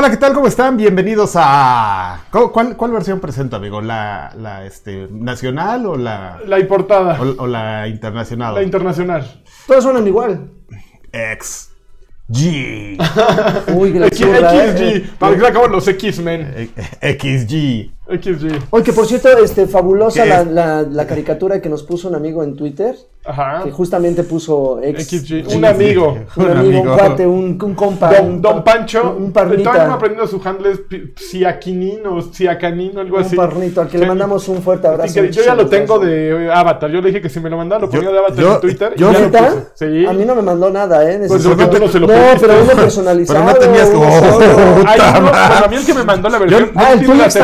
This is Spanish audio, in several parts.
Hola, ¿qué tal? ¿Cómo están? Bienvenidos a... ¿Cu- ¿Cuál, cuál versión presento, amigo? ¿La, la este, nacional o la, La importada. o, o la internacional? La internacional. Todos suenan igual. X. G. Uy, XG. eh. Para que se acaban los X-Men. Eh, XG. XG. Oye, que por cierto, este, fabulosa la, la, la caricatura que nos puso un amigo en Twitter, Ajá. que justamente puso ex, XG. Un amigo. un amigo, un cuate, un, un compa, Don, un, Don Pancho. un Todavía no me parnita, aprendiendo su handle es Ciaquinino, o Ciacanino, algo un así. parnito, al que le Sí. mandamos un fuerte abrazo. Increíble. Yo ya lo tengo de Avatar. Yo le dije que si me lo mandaba lo ponía Yo- de Avatar yo- en Twitter. y yo-. Sí. A mí no me mandó nada, ¿eh? Pues Necesito- porque tú no se lo No, pediste. pero uno personalizado. Pero no tenías- Oh. bueno, a mí el que me mandó la versión Ah, el tuyo las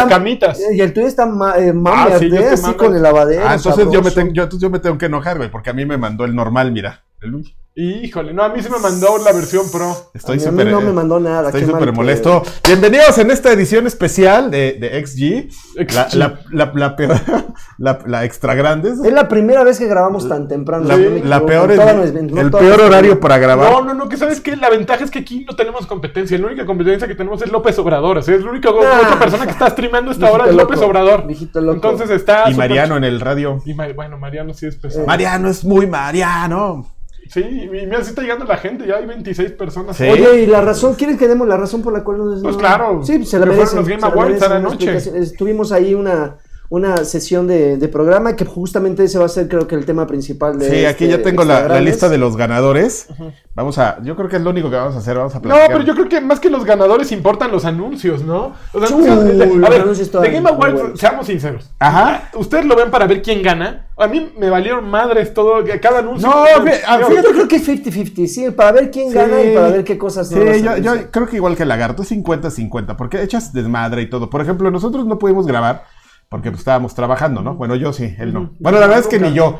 escamitas. Y el tuyo está ma, eh, mame, Ah, sí, yo ¿eh? así mame. con el lavadero. Ah, entonces yo me, tengo, yo, entonces yo me tengo que enojar, güey, porque a mí me mandó el normal, mira. El Luigi. Híjole, no, a mí sí me mandó la versión pro. Estoy A mí- a mí súper no me mandó nada, Estoy súper que- molesto. Bienvenidos en esta edición especial de, de XG. La, XG. la, la, la peor- la- la extra grandes. Es la primera vez que grabamos tan temprano. La, no peor es- no el peor horario para grabar. No, no, no, que sabes que la ventaja es que aquí no tenemos competencia. La única competencia que tenemos es López Obrador. Así es la única Ah. otra persona que está streamando esta hora es López loco, Obrador. viejito loco. Entonces está. y Mariano en el radio. y bueno, Mariano sí es pesado. Mariano es muy Mariano. Sí, y mira, sí está llegando la gente. Ya hay 26 personas. Sí. Oye, ¿y la razón? ¿Quieren que demos la razón por la cual no Pues claro, Sí, se la merecen. los Game se la Awards a la noche. Estuvimos ahí una, una sesión de, de programa que justamente ese va a ser creo que el tema principal de Sí, aquí este ya tengo la, lista de los ganadores. Vamos a, yo creo que es lo único que vamos a hacer. Vamos a No, platicar. pero yo creo que más que los ganadores importan los anuncios, ¿no? Los Uy, anuncios. de- los a ver, anuncios de Game Awards, buenos. seamos sinceros. Ajá. Ustedes lo ven para ver quién gana. A mí me valieron madres todo, cada anuncio. No, fí- ah, Yo- Yo creo que es 50-50, sí, para ver quién Sí. gana y para ver qué cosas Sí, nuevas yo, yo creo que igual que el lagarto, es 50-50, porque echas desmadre y todo. Por ejemplo, nosotros no pudimos grabar porque pues, estábamos trabajando, ¿no? Bueno, yo sí, él no. Bueno, la verdad es que ni yo,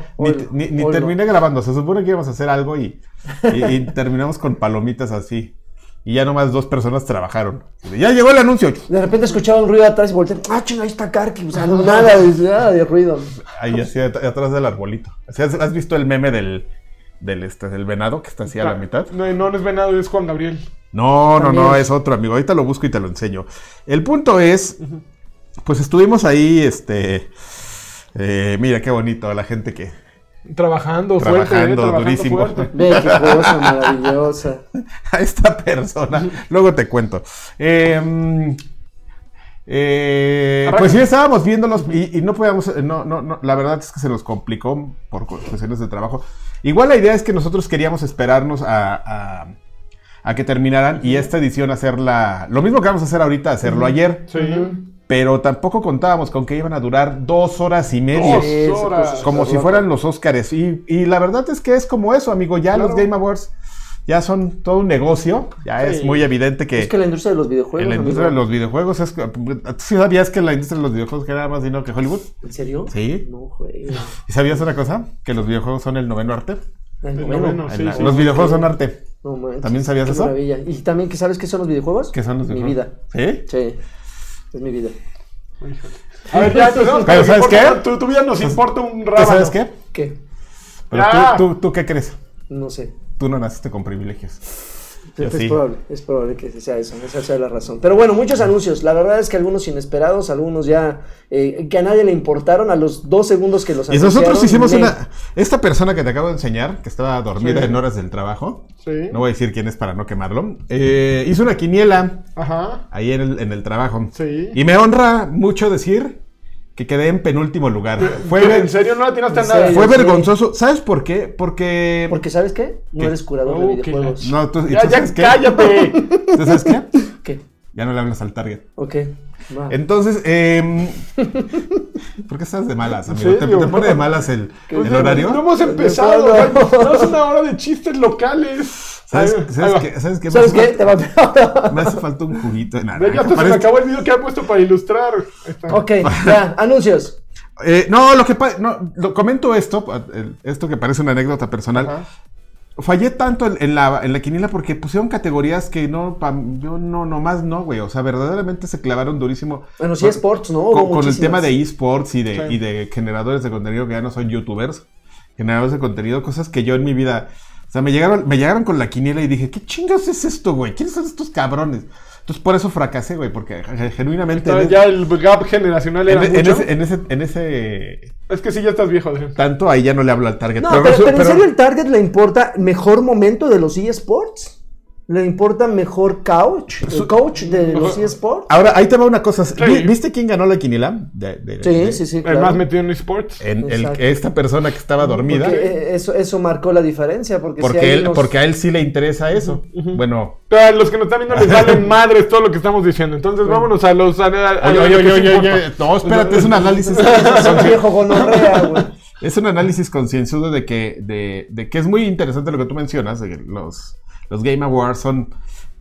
ni, terminé grabando. Se supone que íbamos a hacer algo y, y- y terminamos con palomitas así. Y ya nomás dos personas trabajaron. Ya llegó el anuncio. De repente escuchaba un ruido atrás y volteé, ah, chinga, ahí está Karki, o sea, no, nada, nada de ruido. Ahí así at- atrás del arbolito. ¿Has, visto el meme del, del, este, del venado que está así a la mitad? No, no, no es venado, es Juan Gabriel. No, no, no, es otro amigo. Ahorita lo busco y te lo enseño. El punto es, pues estuvimos ahí, este, eh, mira qué bonito la gente que Trabajando, fuerte, eh, Trabajando trabajando durísimo. fuerte. Ve qué cosa maravillosa. a esta persona. Luego te cuento. Eh, eh, pues sí, estábamos viéndolos y, y no podíamos, no, no, no, la verdad es que se nos complicó por cuestiones de trabajo. Igual la idea es que nosotros queríamos esperarnos a, a- a que terminaran y esta edición hacerla, lo mismo que vamos a hacer ahorita, hacerlo ayer, Sí. Pero tampoco contábamos con que iban a durar dos horas y media. Dos horas. cosas Como si fueran los Óscares. Y, y la verdad es que es como eso, amigo. Ya Claro. los Game Awards ya son todo un negocio. Ya Sí. es muy evidente que, Es que la industria de los videojuegos. en la industria de los videojuegos es... ¿Tú sí sabías que la industria de los videojuegos genera más dinero que Hollywood? ¿En serio? Sí. No, güey. ¿Y sabías una cosa? Que los videojuegos son el noveno arte. El noveno, sí, sí. los videojuegos son arte. No ¿También sabías qué eso? Maravilla. Y también que sabes qué son los videojuegos? ¿Qué son los Mi videojuegos? vida. ¿Sí? Sí. Es mi vida. A ver, ya empezamos. Pero ¿sabes importa. qué? Tu, tu vida nos importa un ¿Tú rábano. sabes qué? ¿Qué? Pero Ah. tú, tú, ¿tú qué crees? No sé. Tú no naciste con privilegios. Es sí. probable, es probable que sea eso, esa sea la razón. Pero bueno, muchos anuncios. La verdad es que algunos inesperados, algunos ya eh, que a nadie le importaron a los dos segundos que los Y nosotros anunciaron, hicimos me- una... Esta persona que te acabo de enseñar, que estaba dormida Sí. en horas del trabajo, Sí. no voy a decir quién es para no quemarlo, eh, hizo una quiniela Ajá. ahí en el, en el trabajo. Sí. Y me honra mucho decir que quedé en penúltimo lugar. Fue, ¿En serio no atinaste a ¿En nada? serio? fue Sí. vergonzoso. ¿Sabes por qué? Porque... Porque ¿sabes qué? No ¿Qué? eres curador Oh, de qué videojuegos. No, tú, ¿y Ya, tú ya, sabes qué? cállate. ¿Tú sabes qué? ¿Qué? Ya no le hablas al target. Ok. Entonces, eh, ¿por qué estás de malas, amigo? ¿Te, te pone de malas el, Pues el horario? No hemos empezado. No es una hora de chistes locales. ¿Sabes, qué? ¿Sabes qué? ¿Sabes me, qué? hace Te va falta, me hace falta un juguito de naranja. Ya hasta se me acabó el video que había puesto para ilustrar. Ok, ya, anuncios. Eh, no, lo que no, lo comento esto, esto que parece una anécdota personal. Ajá. Fallé tanto en, en la, en la quiniela porque pusieron categorías que no, pa- yo no, nomás no, güey. O sea, verdaderamente se clavaron durísimo. Bueno, sí, con, sports, ¿no? con, con el tema de esports y de, Sí. y de generadores de contenido que ya no son youtubers, generadores de contenido, cosas que yo en mi vida. O sea, me llegaron, me llegaron con la quiniela y dije, ¿qué chingas es esto, güey? ¿Quiénes son estos cabrones? Entonces por eso fracasé, güey, porque ge- genuinamente... Entonces, ya el gap generacional en, era en mucho. ese, en, ese, en ese Es que sí, ya estás viejo, Adrián. tanto, ahí ya no le hablo al target. No, pero, pero en serio el Target le importa mejor momento de los eSports. Le importa mejor coach, el coach de los eSports. Ahora, ahí te va una cosa. ¿Vi- Sí. ¿Viste quién ganó la quiniela? De- de- Sí, de- sí, sí. El claro. más metido en esports. En el, esta persona que estaba dormida. Porque, eh, eso, eso marcó la diferencia. Porque, sí Porque, hay él, unos- porque a él sí le interesa eso. Bueno, Pero a los que nos están viendo les valen madres todo lo que estamos diciendo. Entonces vámonos a los. A, a- a Oye, oye, oye, sí oye, no, espérate, es un análisis. Es un viejo gonorrea, güey. es un análisis concienzudo de que, de, de que es muy interesante lo que tú mencionas, de que los, los Game Awards son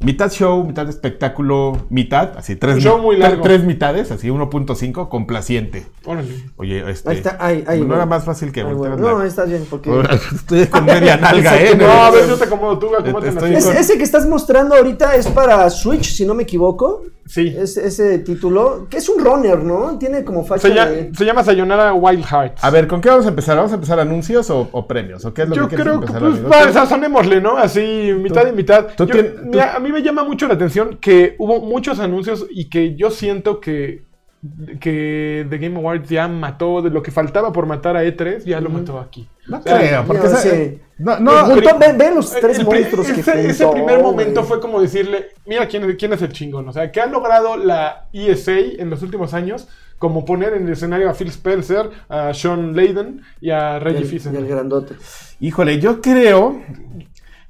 mitad show, mitad espectáculo, mitad, así, tres, show muy largo. tres mitades, así, 1.5, complaciente. Órale. Oye, este, Ahí está, ahí, ahí. no era más fácil que Ahí. No, estás bien, porque... Estoy con media nalga, ¿eh? No, a ver, yo te acomodo tú, acomódate Estoy Es- silla. ese que estás mostrando ahorita es para Switch, si no me equivoco. Sí. Es, ese título, que es un runner, ¿no? Tiene como facha Se, llama- de... se llama Sayonara Wild Hearts. A ver, ¿con qué vamos a empezar? ¿Vamos a empezar anuncios o, o premios? ¿O qué es lo Yo que quieres creo que, empezar, pues, amigo? va, sazonémosle, ¿no? Así, mitad y mitad. tú Yo- tien- tú- mira, a mí me llama mucho la atención que hubo muchos anuncios y que yo siento que, que The Game Awards ya mató de lo que faltaba por matar a E3, ya lo mató aquí. No creo, porque no, sí. no, No, no, juntó- ve, ve los tres el monstruos que ese, ese primer momento fue como decirle, mira quién, quién es el chingón. O sea, que ha logrado la ESA en los últimos años, como poner en el escenario a Phil Spencer, a Sean Layden y a Reggie Fils-Aimé. el grandote. Híjole, yo creo.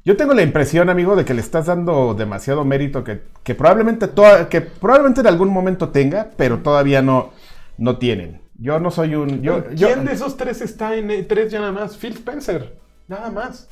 Yo tengo la impresión, amigo, de que le estás dando demasiado mérito que, que probablemente toda- que probablemente en algún momento tenga, pero todavía no, no tienen. Yo no soy un. Yo, yo- ¿Quién de esos tres está en E3 ya nada más? Phil Spencer. Nada más.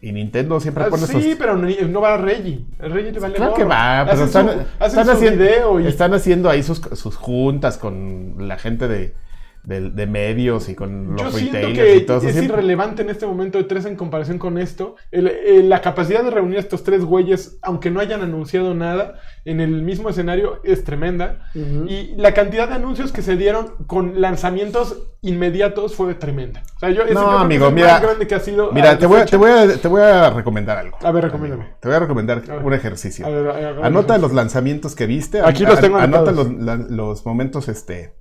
y Nintendo siempre Ah, pone sí, pero no, no va a Reggie. A Reggie le vale Claro que va, pero Hacen están, su, hacen están su haciendo, video y están haciendo ahí sus, sus juntas con la gente de, de, de medios y con Yo los siento retailers que y todo eso. es Siempre- irrelevante en este momento de tres en comparación con esto. El- el- la capacidad de reunir a estos tres güeyes, aunque no hayan anunciado nada, en el mismo escenario es tremenda. Y la cantidad de anuncios que se dieron con lanzamientos inmediatos fue tremenda. O sea, yo, No, yo amigo, es mira, más grande que ha sido. Mira, a te voy, a, te, voy a, te voy a recomendar algo. A ver, recomiéndame. Te voy a recomendar A un ejercicio. A ver, a ver, a ver. Anota los lanzamientos que viste. Aquí los tengo an- Anota los, la- los momentos este,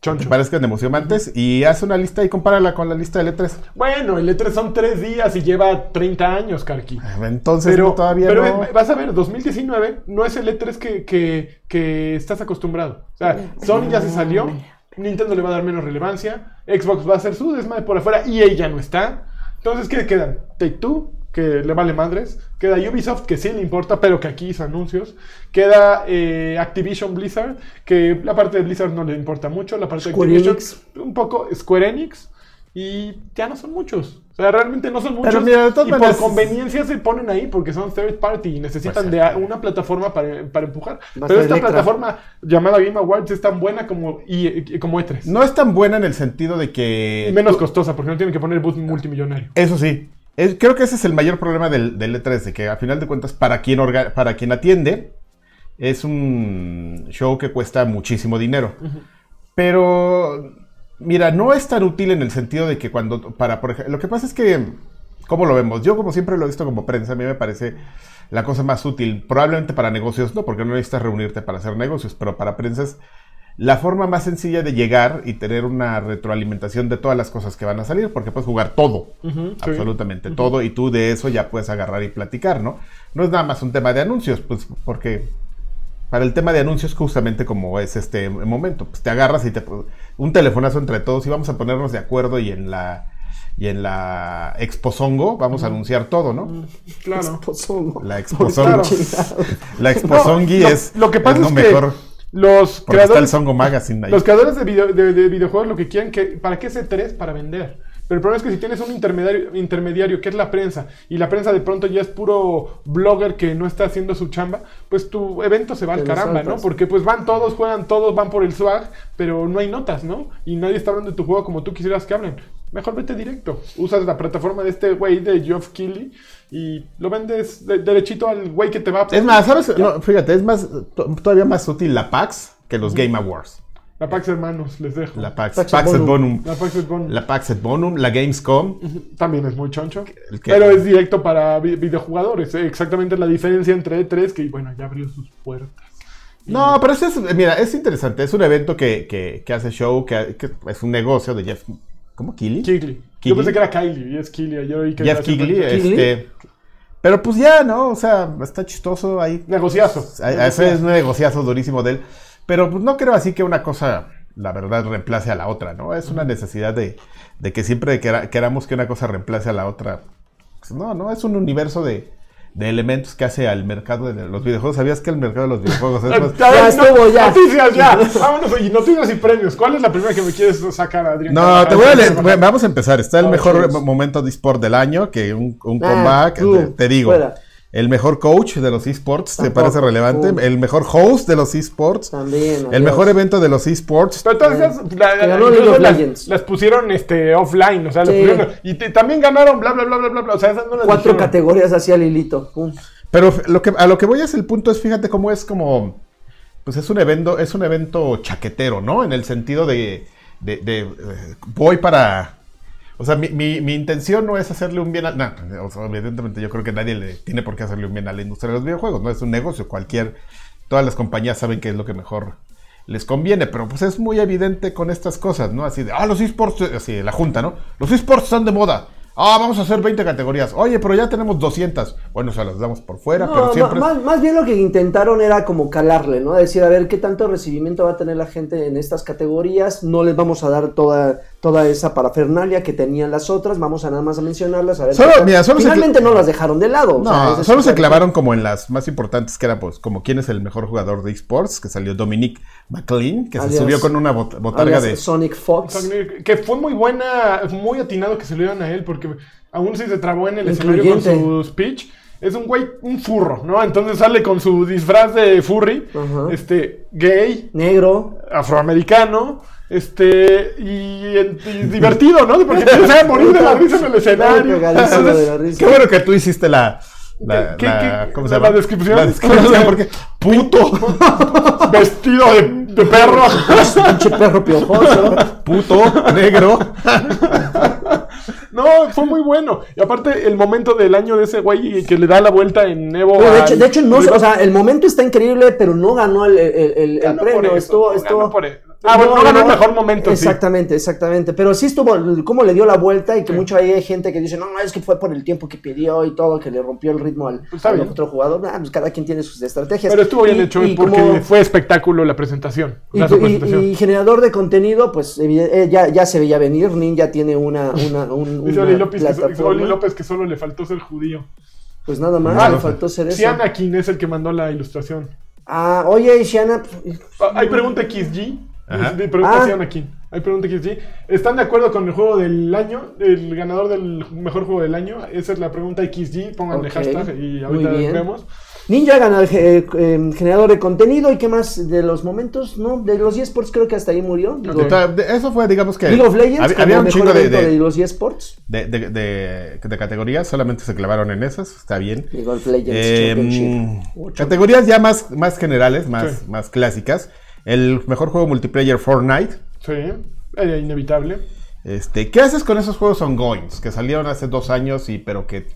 Choncho. parezcan emocionantes y haz una lista y compárala con la lista del E3. Bueno, el E3 son tres días y lleva 30 años, Karki. Entonces Pero, no, todavía pero no. vas a ver, 2019 no es el E3 que, que, que estás acostumbrado. O sea, Sony ya se salió, Nintendo le va a dar menos relevancia, Xbox va a hacer su desmadre por afuera, EA ya no está. Entonces, ¿qué quedan? Take Two, que le vale madres. Queda Ubisoft, que sí le importa, pero que aquí hizo anuncios. Queda eh, Activision Blizzard, que la parte de Blizzard no le importa mucho. La parte Square de Activision, Enix. un poco Square Enix. Y ya no son muchos. O sea, realmente no son muchos. mira, de todas y maneras- por conveniencia se ponen ahí porque son third party y necesitan Pues, de una plataforma para, para empujar. Pero esta Electra. plataforma llamada Game Awards es tan buena como, y, y- como E3. No es tan buena en el sentido de que. y menos costosa porque no tienen que poner booth multimillonario. Eso sí. Es- creo que ese es el mayor problema del, del E3, de que a final de cuentas, para quien, orga- para quien atiende, es un show que cuesta muchísimo dinero. Pero, mira, no es tan útil en el sentido de que cuando, para, por ejemplo, lo que pasa es que, ¿cómo lo vemos? Yo como siempre lo he visto como prensa, a mí me parece la cosa más útil, probablemente para negocios, no, porque no necesitas reunirte para hacer negocios, pero para prensa es la forma más sencilla de llegar y tener una retroalimentación de todas las cosas que van a salir, porque puedes jugar todo, absolutamente todo, y tú de eso ya puedes agarrar y platicar, ¿no? No es nada más un tema de anuncios, pues porque para el tema de anuncios justamente como es este momento, pues te agarras y te un telefonazo entre todos y vamos a ponernos de acuerdo y en la y en la Exposongo vamos a anunciar todo, ¿no? Claro. La Exposongo, Claro. la Exposongui No, es lo que pasa es es lo que mejor Los porque está el creadores, Songo Magazine ahí. los creadores de, video- de- de videojuegos lo que quieren que ¿para qué C3? Para vender. Pero el problema es que si tienes un intermediario, intermediario que es la prensa y la prensa de pronto ya es puro blogger que no está haciendo su chamba, pues tu evento se va al caramba, ¿no? Porque pues van todos, juegan todos, van por el swag, pero no hay notas, ¿no? Y nadie está hablando de tu juego como tú quisieras que hablen. Mejor vete directo. Usas la plataforma de este güey de Geoff Keighley y lo vendes de- derechito al güey que te va a... Es más, ¿sabes? No, fíjate, es más to- todavía más útil la PAX que los Game Awards. La Pax Hermanos, les dejo. La La, Pax, Pax Pax et Bonum. Bonum. Pax es bon- La Pax et Bonum, la Gamescom. También es muy choncho. El que- Pero es directo para vi- videojugadores. eh, Exactamente la diferencia entre E3, que bueno, ya abrió sus puertas. No, pero ese es, mira, es interesante. Es un evento que, que, que hace show, que, que es un negocio de Jeff. ¿Cómo? ¿Killy? Kigley. Yo pensé que era Kylie, y es. Yo que Jeff Kigley. este. Pero pues ya, ¿no? O sea, está chistoso ahí. Negociazo. Ese es un negociazo durísimo de él. Pero pues no creo así que una cosa, la verdad, reemplace a la otra, ¿no? Es una necesidad de, de que siempre quera- queramos que una cosa reemplace a la otra. Pues, no, no, es un universo de, de elementos que hace al mercado de los videojuegos. ¿Sabías que el mercado de los videojuegos es más... Ya estuvo, ya. Noticias ya. Vámonos, y noticias y premios. ¿Cuál es la primera que me quieres sacar, Adrián? No, te voy a leer. Bueno, Vamos a empezar. Está el A ver, mejor momento de eSport del año, que un, un Ah, comeback. te, te digo. fuera. El mejor coach de los eSports, ¿te parece relevante? El mejor host de los eSports. También. El adiós. mejor evento de los eSports. Pero todas esas la- Que la- ganó incluso League of las, pusieron este, offline, o sea, las pusieron- y te- también ganaron bla bla bla bla bla bla, o sea, esas no las Cuatro dijeron. categorías hacia Lilito. Pum. Pero lo que, a lo que voy es el punto es, fíjate cómo es como, pues es un evento, es un evento chaquetero, ¿no? En el sentido de, de, de, eh, voy para, o sea, mi, mi, mi intención no es hacerle un bien a, no, o sea, evidentemente yo creo que nadie le tiene por qué hacerle un bien a la industria de los videojuegos, no es un negocio, cualquier, todas las compañías saben que es lo que mejor les conviene, pero pues es muy evidente con estas cosas, ¿no? Así de, ah, los esports, así, la junta, ¿no? Los esports están de moda. Ah, vamos a hacer 20 categorías. Oye, pero ya tenemos 200. Bueno, o sea, las damos por fuera, No, pero siempre... más, más bien lo que intentaron era como calarle, ¿no? Decir, a ver qué tanto recibimiento va a tener la gente en estas categorías. No les vamos a dar toda, toda esa parafernalia que tenían las otras. Vamos a nada más a mencionarlas. A ver Solo- mira, solo Finalmente no las dejaron de lado. o sea, solo se clavaron como en las más importantes, que era pues como quién es el mejor jugador de esports, que salió Dominic McLean, que se subió con una bot- botarga de... Sonic Fox. Que fue muy buena, muy atinado que se lo dieran a él, porque aún si se trabó en el escenario con su speech. Es un güey, un furro, ¿no? Entonces sale con su disfraz de furry, Ajá. este, gay, Negro. afroamericano, este, y, y divertido, ¿no? Porque te a morir de la risa en el escenario. La. Qué bueno que tú hiciste la... la, ¿Qué- la- qué- ¿Cómo se la llama? descripción? La descripción, porque... ¡Puto! Vestido de, de perro. Pinche perro piojoso. ¡Puto! ¡Negro! No, fue muy bueno. Y aparte, el momento del año de ese güey que le da la vuelta en Evo. De al- hecho, de hecho no, o sea, el momento está increíble, pero no ganó el, el- el- el Ganó por premio. eso, estuvo, no, estuvo- ganó por eso. Ah, bueno, no ganó el mejor momento, sí. Exactamente, exactamente. Pero sí estuvo, cómo le dio la vuelta y que mucho ahí hay gente que dice, no, no, es que fue por el tiempo que pidió y todo, que le rompió el ritmo al, Pues al otro jugador. Pues cada quien tiene sus estrategias. Pero estuvo bien Y- hecho y porque como- fue espectáculo la presentación. Y, presentación. generador de contenido, pues evide- eh, ya, ya se veía venir. Ninja tiene una, una, un- una Oli López, que, plataforma. Oli López que solo le faltó ser judío. Pues nada más, Ah, le faltó ser eso. Anakin es el que mandó la ilustración. Ah, oye, Shiana, Ah, Hay pregunta XG. Ajá. Dice, Pregunta Ah. Hay pregunta XG. ¿Están de acuerdo con el juego del año? El ganador del mejor juego del año. Esa es la pregunta XG. Pónganle hashtag y muy ahorita bien. vemos. Ninja gana el ge- eh, generador de contenido y qué más de los momentos, ¿no? De los eSports creo que hasta ahí murió. Digo, Eso fue, digamos que... League of Legends había, había un mejor chingo de, de, de, los eSports. de, de- de- de categorías, solamente se clavaron en esas, está bien. League of Legends Eh, categorías ya más, más generales, más, Sí. más clásicas. El mejor juego multiplayer Fortnite. Sí, eh, inevitable. Este, ¿Qué haces con esos juegos ongoings que salieron hace dos años y pero que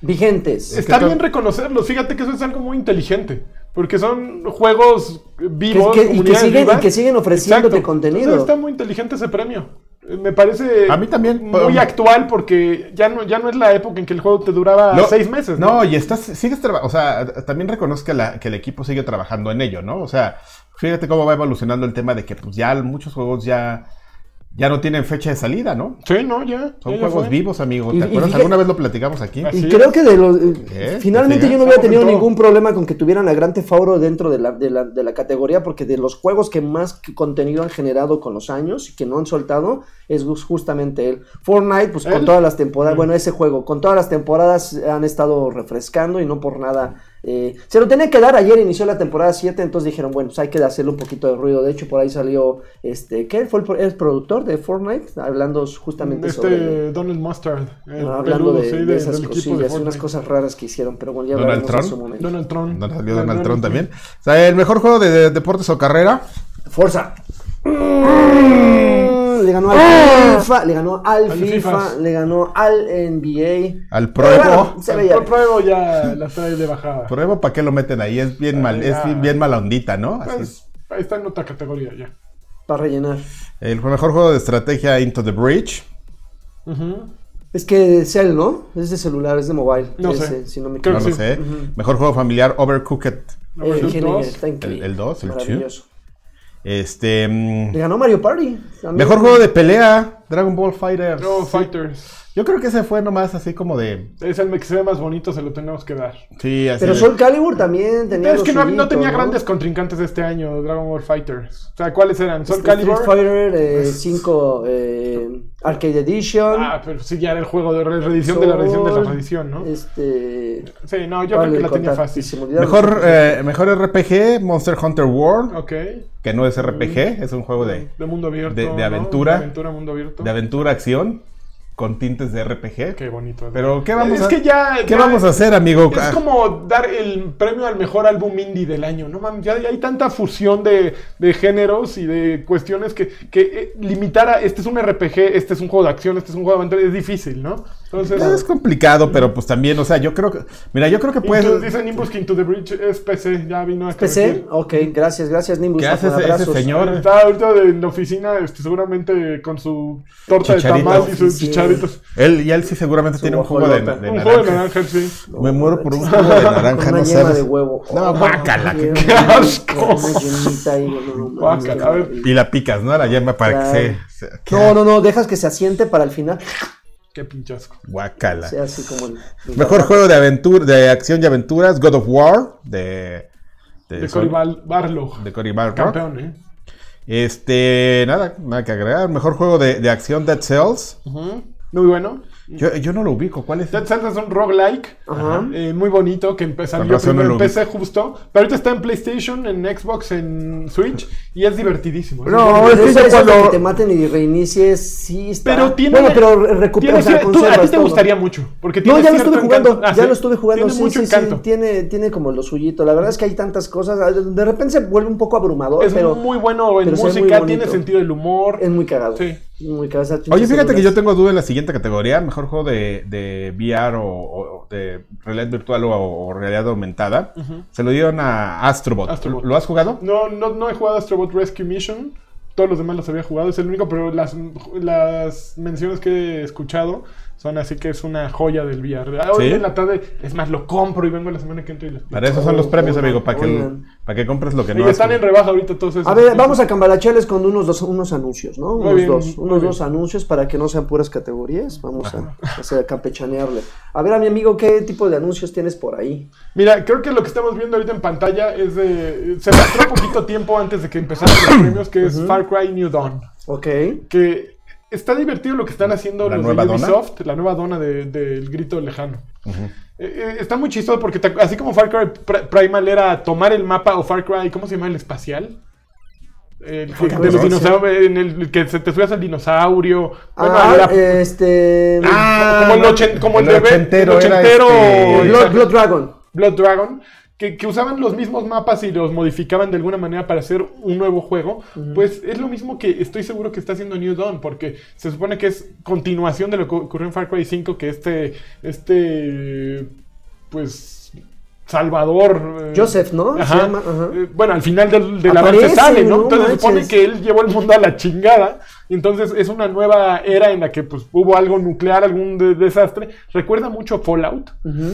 Vigentes. Está bien reconocerlos. Fíjate que eso es algo muy inteligente. Porque son juegos vivos. Que- que- y que siguen- y que siguen ofreciéndote Exacto. contenido. Entonces está muy inteligente ese premio. Eh, Me parece A mí también, muy um, actual porque ya no, ya no es la época en que el juego te duraba No, seis meses. No, y estás, sigues trabajando, o sea, también reconozco que, la- que el equipo sigue trabajando en ello, ¿no? O sea, fíjate cómo va evolucionando el tema de que pues ya muchos juegos ya, ya no tienen fecha de salida, ¿no? Sí, no, ya. Son ya, juegos fue. vivos, amigo. ¿Te y acuerdas? ¿Alguna vez lo platicamos aquí? Y es. creo que de los. eh, ¿Qué? Finalmente yo no en tenido ningún problema con que tuvieran a Grand Theft Auto dentro de la, de, la, de la categoría, porque de los juegos que más contenido han generado con los años y que no han soltado, es jus- justamente el Fortnite, pues con ¿Él? todas las temporadas, bueno, ese juego, con todas las temporadas han estado refrescando y no por nada. Eh, se lo tenía que dar, ayer inició la temporada 7, entonces dijeron, bueno, pues hay que hacerle un poquito de ruido. De hecho, por ahí salió, este, ¿qué? Fue el, pro- el productor de Fortnite, hablando justamente Este sobre... Donald Mustard. el Ah, hablando peludo, de, sí, de de- esas cosillas, unas cosas raras que hicieron, pero bueno, ya ¿Donald hablaremos en Trump? su momento. Donald Trump. ¿No salió Donald Trump también? O sea, el mejor juego de, de deportes o carrera. Forza. Le ganó al ¡Ah! FIFA, le ganó al, FIFA, le ganó al NBA. Al pruebo. Bueno, pruebo ya la trae de bajada. Pruebo, ¿para qué lo meten ahí? Es bien, mal, es bien, mala ondita, ¿no? Pues, Así. Pues, ahí está en otra categoría ya. Para rellenar. El mejor juego de estrategia, Into the Bridge. Uh -huh. Es que Cell, ¿no? Es de celular, es de mobile. No sé. Si no me Creo no lo sé. Mejor juego familiar, Overcooked. El 2. El, el 2, este. mm, Le ganó Mario Party. también. mejor juego de pelea Dragon Ball Fighter. No, Fighters. Yo creo que ese fue nomás así como de. Es el que se ve más bonito, se lo tenemos que dar. Sí, así Pero de- Soul Calibur también tenía. Pero es que no, tenía ¿no? grandes contrincantes este año, Dragon Ball Fighters. O sea, ¿cuáles eran? Soul Este, Calibur. Street Fighter 5 Arcade Edition. Ah, pero sí, ya era el juego de re- reedición de la reedición de la reedición, ¿no? Este. Sí, no, yo vale, creo que la tenía fácil. Mejor, eh, mejor RPG, Monster Hunter World, Ok. que no es RPG, es un juego de, De mundo abierto. de- de ¿no? aventura. De aventura, mundo abierto. De aventura, acción, con tintes de RPG. Qué bonito. Pero, ¿qué vamos es a- que ya, ¿Qué ya- vamos a hacer, amigo? Es como dar el premio al mejor álbum indie del año. No mames, ya, ya hay tanta fusión de, de géneros y de cuestiones que, que eh, limitar a este es un RPG, este es un juego de acción, este es un juego de aventura, es difícil, ¿no? Entonces, Es complicado, pero pues también, o sea, yo creo que. Mira, yo creo que Into- puedes. dicen Nimbus que Into the Bridge es PC, ya vino a PC, corregir. ok, gracias, gracias Nimbus. ¿Qué hace ese, ese señor? Está ahorita en la oficina, este, seguramente con su torta Chicharito. de tamal y sus Sí. chicharitos. Él y él sí seguramente tiene un jugo de, de un juego de naranja. naranja, sí. Me muero por un jugo de Con naranja, una no yema sabes. de huevo. No, Oh, qué qué asco. Ahí, no, a ver. Y la picas, ¿no? La yema para Claro. que se. se- No, no, no, dejas que se asiente para el final. Qué pinchasco. Guácala. Sea así como el. el Mejor juego de aventura, de acción y aventuras, God of War, de. De Cory Bar- Barlow. de Cory Barlog. Campeón, ¿eh? Este, nada, nada que agregar. Mejor juego de, de acción, Dead Cells. Muy bueno. Yo, yo no lo ubico, ¿cuál es? Dead Cells es un roguelike. Ajá. eh, muy bonito que empezó primero no lo PC justo. Pero ahorita está en PlayStation, en Xbox, en Switch. Y es divertidísimo. No, es es que cuando- que te maten y reinicies, sí está. Pero tiene. Bueno, pero re- recupera, tiene o sea, tú- a ti te todo. gustaría mucho. Porque No, ya lo estuve jugando, encanto. Ah, ya ¿sí? lo estuve jugando, Tiene sí, mucho sí, encanto. sí, tiene, tiene como lo suyito. La verdad es que hay tantas cosas, de repente se vuelve un poco abrumador, Es pero muy bueno en música, tiene sentido del humor. es muy cagado. Sí. Muy esas Oye, fíjate que yo tengo duda en la siguiente categoría. Mejor juego de, de VR o, o de realidad virtual o, o realidad aumentada. Se lo dieron a Astrobot. Astrobot. ¿Lo has jugado? No, no, no he jugado Astrobot Rescue Mission. Todos los demás los había jugado, es el único, pero las, las menciones que he escuchado son así que es una joya del VR. Hoy ¿Sí? en la tarde, es más, lo compro y vengo la semana que entra y les Para eso son los premios, amigo. Para que, para que compres lo que Y no has están en rebaja ahorita todos esos. A ver, vamos a cambalacharles con unos dos, unos anuncios, ¿no? Muy Unos bien, dos, unos bien. dos anuncios para que no sean puras categorías. Vamos a, a campechanearle. A ver, a mi amigo, ¿qué tipo de anuncios tienes por ahí? Mira, creo que lo que estamos viendo ahorita en pantalla es de. Se mostró poquito tiempo antes de que empezaran los premios, que es Far Cry New Dawn. Ok. Que está divertido lo que están haciendo ¿La los nueva de dona? Ubisoft, la nueva dona del de, del grito lejano. Eh, eh, está muy chistoso porque te- así como Far Cry Pr- Primal era tomar el mapa o Far Cry, ¿cómo se llama el espacial? El que, Far de Cry los dinosaurios, en el que se te subías al dinosaurio. Bueno, ah, la- este. Ah, como el, ochen- como el, el de- ochentero el era ochentero, este- Blood, Blood Dragon. Blood Dragon, que, que usaban los mismos mapas y los modificaban de alguna manera para hacer un nuevo juego, pues es lo mismo que estoy seguro que está haciendo New Dawn, porque se supone que es continuación de lo que ocurrió en Far Cry 5, que este, este, pues, Salvador... eh, Joseph, ¿no? Se llama, ajá. Eh, Bueno, al final del, del Aparece, avance sale, ¿no? no Entonces se supone manches. que él llevó el mundo a la chingada. Entonces es una nueva era en la que pues, hubo algo nuclear, algún de- desastre. Recuerda mucho Fallout.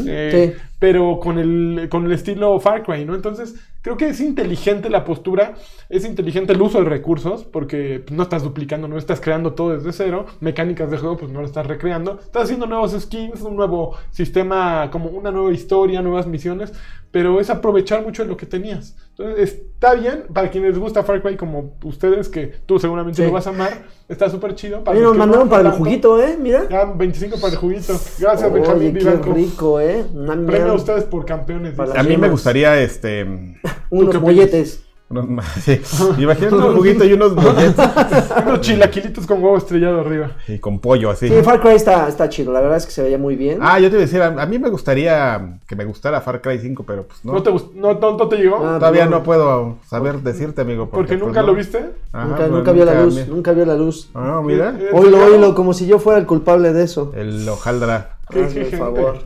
Eh, sí. Pero con el, con el estilo Far Cry, ¿no? Entonces creo que es inteligente la postura. Es inteligente el uso de recursos. Porque no estás duplicando, no estás creando todo desde cero. Mecánicas de juego, pues no lo estás recreando. Estás haciendo nuevos skins, un nuevo sistema, como una nueva historia, nuevas misiones. Pero es aprovechar mucho de lo que tenías. Entonces está bien para quienes les gusta Far Cry como ustedes, que tú seguramente Sí. lo vas a amar. Está súper chido. Oye, los nos mandaron no, para el tanto. juguito, ¿eh? Mira. Ya, 25 para el juguito. Gracias, Oye, Benjamín qué Vivanco. rico, ¿eh? Premio a ustedes por campeones. Para. A mí me gustaría, este... Unos molletes. Unos más, sí. Imagínate un juguito y unos Unos chilaquilitos con huevo estrellado arriba. y con pollo así. Sí, Far Cry está, está chido, la verdad es que se veía muy bien. Ah, yo te iba a decir, a, a mí me gustaría que me gustara Far Cry 5, pero pues no. ¿No, te, gust- no, no- no te llegó? Ah, Todavía no. no puedo saber decirte, amigo. Porque pues, nunca lo viste. Ajá, nunca, no, nunca vio la luz, nunca vio la luz. Ah, mira. Eh, Oílo, ¿enseñado? oílo, como si yo fuera el culpable de eso. El hojaldra. Gente. favor.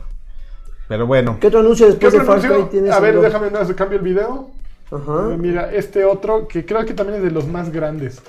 Pero bueno. ¿Qué otro anuncio ¿Qué después de Far Cry tienes? A ver, déjame cambio el video. Ajá. Mira, este otro que creo que también es de los más grandes.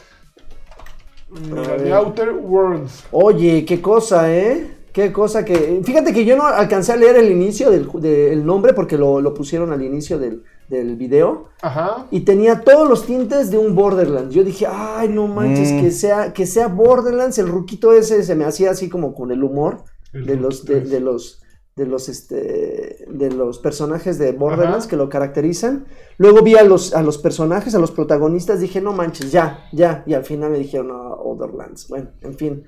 Mira, The. Outer Worlds. Oye, qué cosa, ¿eh? Qué cosa que... Fíjate que yo no alcancé a leer el inicio del, nombre porque lo, lo pusieron al inicio del, del video. Ajá. Y tenía todos los tintes de un Borderlands. Yo dije, ay, no manches, Mm. que, sea, que sea Borderlands. El ruquito ese se me hacía así como con el humor El de los, de los, de los, este, de los personajes de Borderlands Ajá. que lo caracterizan. Luego vi a los, a los personajes, a los protagonistas, dije, no manches, ya, ya. Y al final me dijeron, no, Borderlands. Bueno, en fin.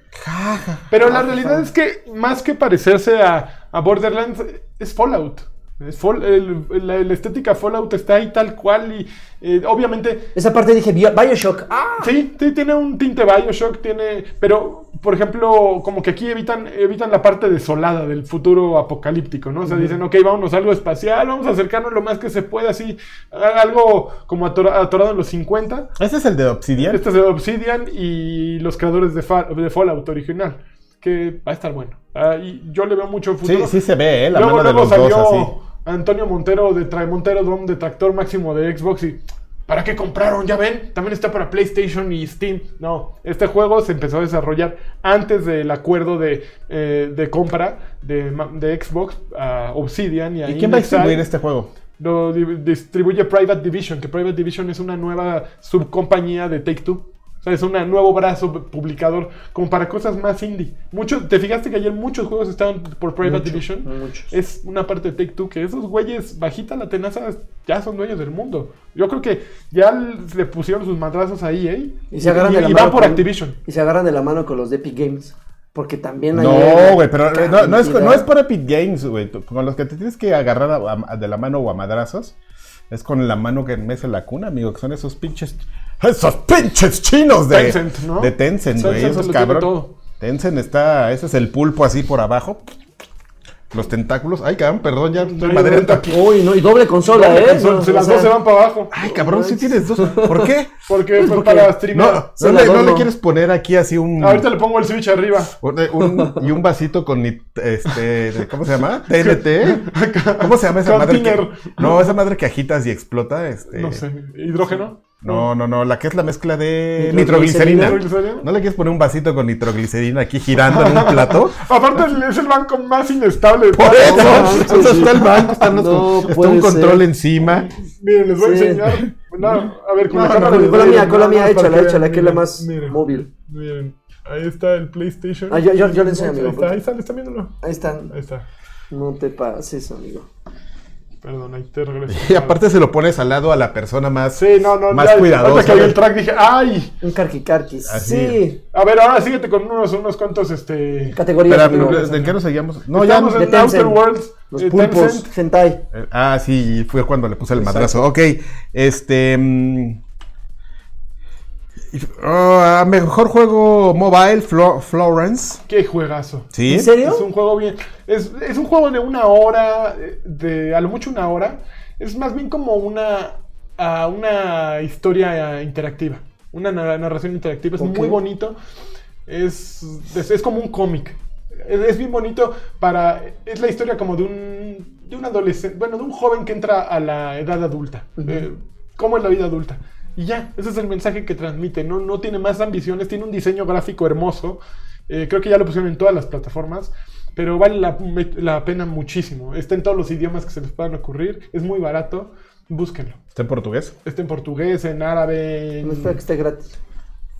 Pero la realidad es que más que parecerse a, a Borderlands, es Fallout. Fall- el- la, la estética Fallout está ahí tal cual y eh, obviamente Esa parte dije, Bio- Bioshock. Ah, Sí, sí, tiene un tinte Bioshock, tiene. Pero, por ejemplo, como que aquí evitan, evitan la parte desolada del futuro apocalíptico, ¿no? O sea, dicen, ok, vámonos a algo espacial, vamos a acercarnos lo más que se pueda, así, algo como atora- atorado en los 50. Ese es el de Obsidian. Este es de Obsidian y los creadores de, Fa- de Fallout original, que va a estar bueno. Ah, y yo le veo mucho Sí, futuro. sí se ve, ¿eh? La luego, mano de luego los dos salió así. Antonio Montero de Tra Montero Dom de Tractor Máximo de Xbox y ¿para qué compraron? Ya ven, también está para PlayStation y Steam. No, este juego se empezó a desarrollar antes del acuerdo de, eh, de compra de, Xbox a Obsidian y a ¿Y quién va a distribuir este juego? Lo di- distribuye Private Division, que Private Division es una nueva subcompañía de Take Two. Sea, es un nuevo brazo publicador como para cosas más indie. Mucho, ¿Te fijaste que ayer muchos juegos estaban por Private Mucho, Division? muchos. Es una parte de Take Two que esos güeyes bajita la tenaza ya son dueños del mundo. Yo creo que ya le pusieron sus madrazos ahí, ¿eh? Y se agarran de la y mano van por con- Activision. Y se agarran de la mano con los de Epic Games. Porque también hay. No, güey, pero eh, no, no es, no es por Epic Games, güey. Con los que te tienes que agarrar a- a- de la mano o a madrazos. Es con la mano que mece la cuna, amigo. Que son esos pinches. Esos pinches chinos de Tencent, ¿no? De Tencent, güey. Esos cabrón. todo. Tencent está. Ese es el pulpo así por abajo. Los tentáculos. Ay, cabrón, perdón, ya estoy madriendo aquí. Uy, no, y doble consola, Doble ¿eh? consola, No, las sea, dos se van para abajo. Ay, cabrón, sí tienes dos. ¿Por qué? Porque fue porque- para No, streamear. no, le, no le adorno. quieres poner aquí así un. Ahorita le pongo el switch arriba. Un- un- y un vasito con este ¿cómo se llama? TNT. ¿Cómo se llama esa madre? que- no, esa madre que agitas y explota, este. No sé, hidrógeno. No, no, no, la que es la mezcla de Nitroglicerina. ¿No le quieres poner un vasito con nitroglicerina aquí girando en un plato? Aparte es el banco más inestable. Por eso, No, está el banco, están los- No está un control ser. encima. Miren, les voy a enseñar. No, a ver, con No, la cámara. con la mía, con la mía, échala, que échala, que es la más miren, móvil. Miren, ahí está el PlayStation. Ah, yo- yo- yo le enseño, Ahí amigo. está, ahí está, le están viéndolo. Ahí están. Ahí está. No te pases, amigo. Perdón, ahí te regreso. Y aparte se lo pones al lado a la persona más, Sí, no, no, más ya, cuidadosa. Que el track dije, ¡ay! Un carquicarquis. Sí. A ver, ahora síguete con unos, unos cuantos, este... Categorías. Espera, amigo. ¿en qué nos seguíamos? No, Estamos ya. de en Outer. Worlds. Los eh, pulpos, Tencent. hentai. Eh, Ah, sí, fue cuando le puse el Exacto. madrazo. Ok, este. mm, ah, mejor juego mobile, Flo- Florence. ¡Qué juegazo! ¿Sí? ¿En serio? Es un juego bien. Es, es un juego de una hora, de a lo mucho una hora. Es más bien como una, ah, una historia interactiva. Una narra- narración interactiva. Es muy bonito. Es, es, es como un cómic. Es, es bien bonito para. Es la historia como de un. De un adolescente. Bueno, de un joven que entra a la edad adulta. Eh, ¿Cómo es la vida adulta? Y ya, ese es el mensaje que transmite. No, no tiene más ambiciones, tiene un diseño gráfico hermoso. Eh, creo que ya lo pusieron en todas las plataformas. Pero vale la, la pena muchísimo. Está en todos los idiomas que se les puedan ocurrir. Es muy barato. Búsquenlo. ¿Está en portugués? Está en portugués, en árabe. en- No espero que esté gratis.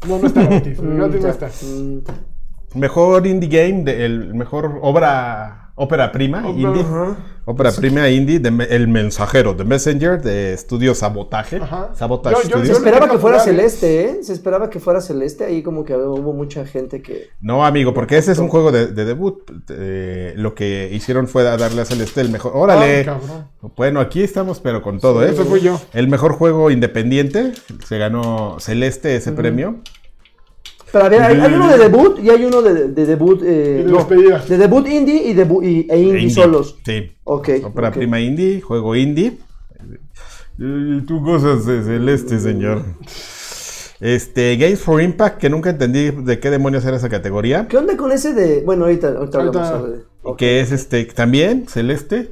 No, no está gratis. Mm, gratis no está. Mm, Mejor indie game, de- el mejor obra ópera prima Ópera- indie. Ajá. Ópera prima indie de El Mensajero, The Messenger, de Estudio Sabotaje. Ajá. Sabotage Yo-. Se esperaba que fuera celeste, ¿eh? Se esperaba que fuera celeste. Ahí como que hubo mucha gente que. No, amigo, porque ese es un juego de, de debut. Eh, lo que hicieron fue darle a Celeste el mejor. ¡Órale! Ay, bueno, aquí estamos, pero con todo, ¿eh? Eso fui yo. El mejor juego independiente. Se ganó Celeste ese premio. Pero a ver, hay, hay uno de debut y hay uno de, de debut. eh, Y de no, despedida. de debut indie y, debu- y- e indie, Indie. solos. Sí. Ok. Ópera ok. prima indie, juego indie. Y tú gozas de Celeste, señor. Este, Games for Impact, que nunca entendí de qué demonios era esa categoría. ¿Qué onda con ese de.? Bueno, ahorita, ahorita hablamos Ahorita- sobre- ok. Que es este también celeste.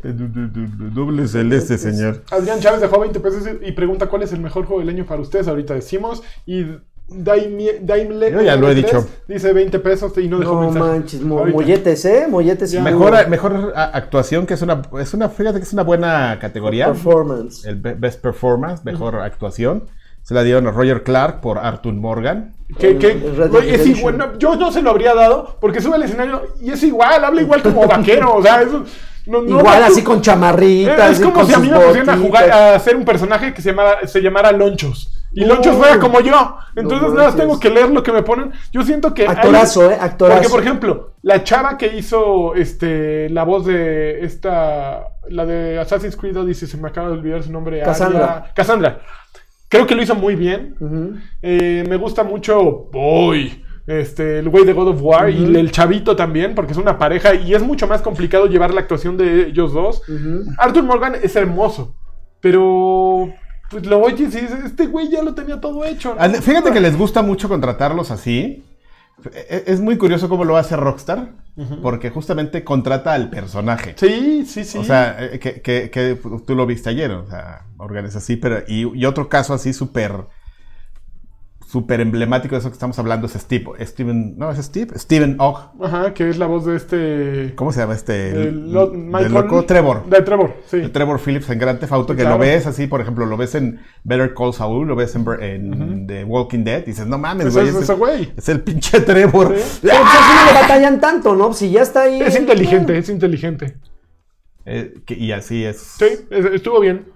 Doble celeste, señor. Adrián Chávez dejó 20 pesos y pregunta cuál es el mejor juego del año para ustedes. Ahorita decimos. Y Yo ya lo he 93 dicho. Dice 20 pesos y no dejó No mensaje. manches, mo- Ahorita. molletes, ¿eh? Molletes y Mejor, mejor actuación, que es una, es una, fíjate que es una buena categoría. performance. El be- Best Performance, mejor actuación. Se la dieron a Roger Clark por Arthur Morgan. Que, que- es igual, no, yo no se lo habría dado porque sube al escenario y es igual, habla igual como vaquero, o sea, eso, no- no- Igual no- así con chamarritas. Es, es como si a mí me pusieran a jugar a hacer un personaje que se llamara, se llamara Lonchos. Y No. Lonchos fuera como yo. Entonces No nada más tengo que leer lo que me ponen. Yo siento que. hay- Actorazo, ¿eh? Actorazo. Porque, por ejemplo, la chava que hizo este la voz de esta. La de Assassin's Creed Odyssey, se me acaba de olvidar su nombre. Cassandra. Aria- Cassandra. Creo que lo hizo muy bien. Eh, me gusta mucho Boy, este, el güey de God of War y el chavito también, porque es una pareja y es mucho más complicado llevar la actuación de ellos dos. Arthur Morgan es hermoso, pero pues lo oyes y dices, este güey ya lo tenía todo hecho. ¿no? Al- Fíjate que les gusta mucho contratarlos así. E- Es muy curioso cómo lo hace Rockstar, porque justamente contrata al personaje. Sí, sí, sí. O sea, eh, que, que- que tú lo viste ayer, o sea, organiza así, pero y, y otro caso así súper súper emblemático de eso que estamos hablando es Steve, Steven, no, es Steve, Steven Ogg, Ajá, que es la voz de este... ¿cómo se llama este? el lo- loco Trevor. De Trevor, sí. El Trevor Phillips en Grand Theft Auto, que Claro. lo ves así, por ejemplo, lo ves en Better Call Saul, lo ves en, en The Walking Dead, y dices, no mames, güey, es ese- ese güey. es el pinche Trevor. Sí. Pero pues no le batallan tanto, ¿no? Si ya está ahí. Es inteligente, es inteligente. Eh, que- y así es. Sí, es- estuvo bien.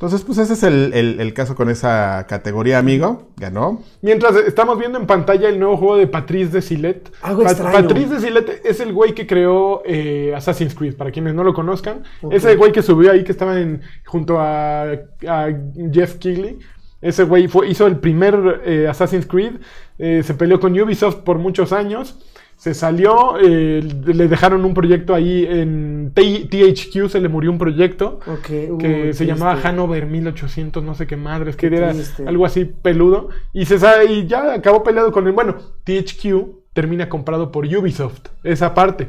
Entonces, pues ese es el, el- el caso con esa categoría, amigo. Ganó. Mientras estamos viendo en pantalla el nuevo juego de Patrice de Silet. Algo Pa- extraño. Patrice de Silet es el güey que creó eh, Assassin's Creed, para quienes no lo conozcan. Ese güey que subió ahí, que estaba en, junto a, a Jeff Keighley. Ese güey fue- hizo el primer eh, Assassin's Creed. eh, se peleó con Ubisoft por muchos años. Se salió, eh, le dejaron un proyecto ahí en THQ, se le murió un proyecto que se llamaba. Hanover 1800, no sé qué madres, que era algo así peludo. Y, se sabe, y ya acabó peleado con el. Bueno, THQ termina comprado por Ubisoft, esa parte.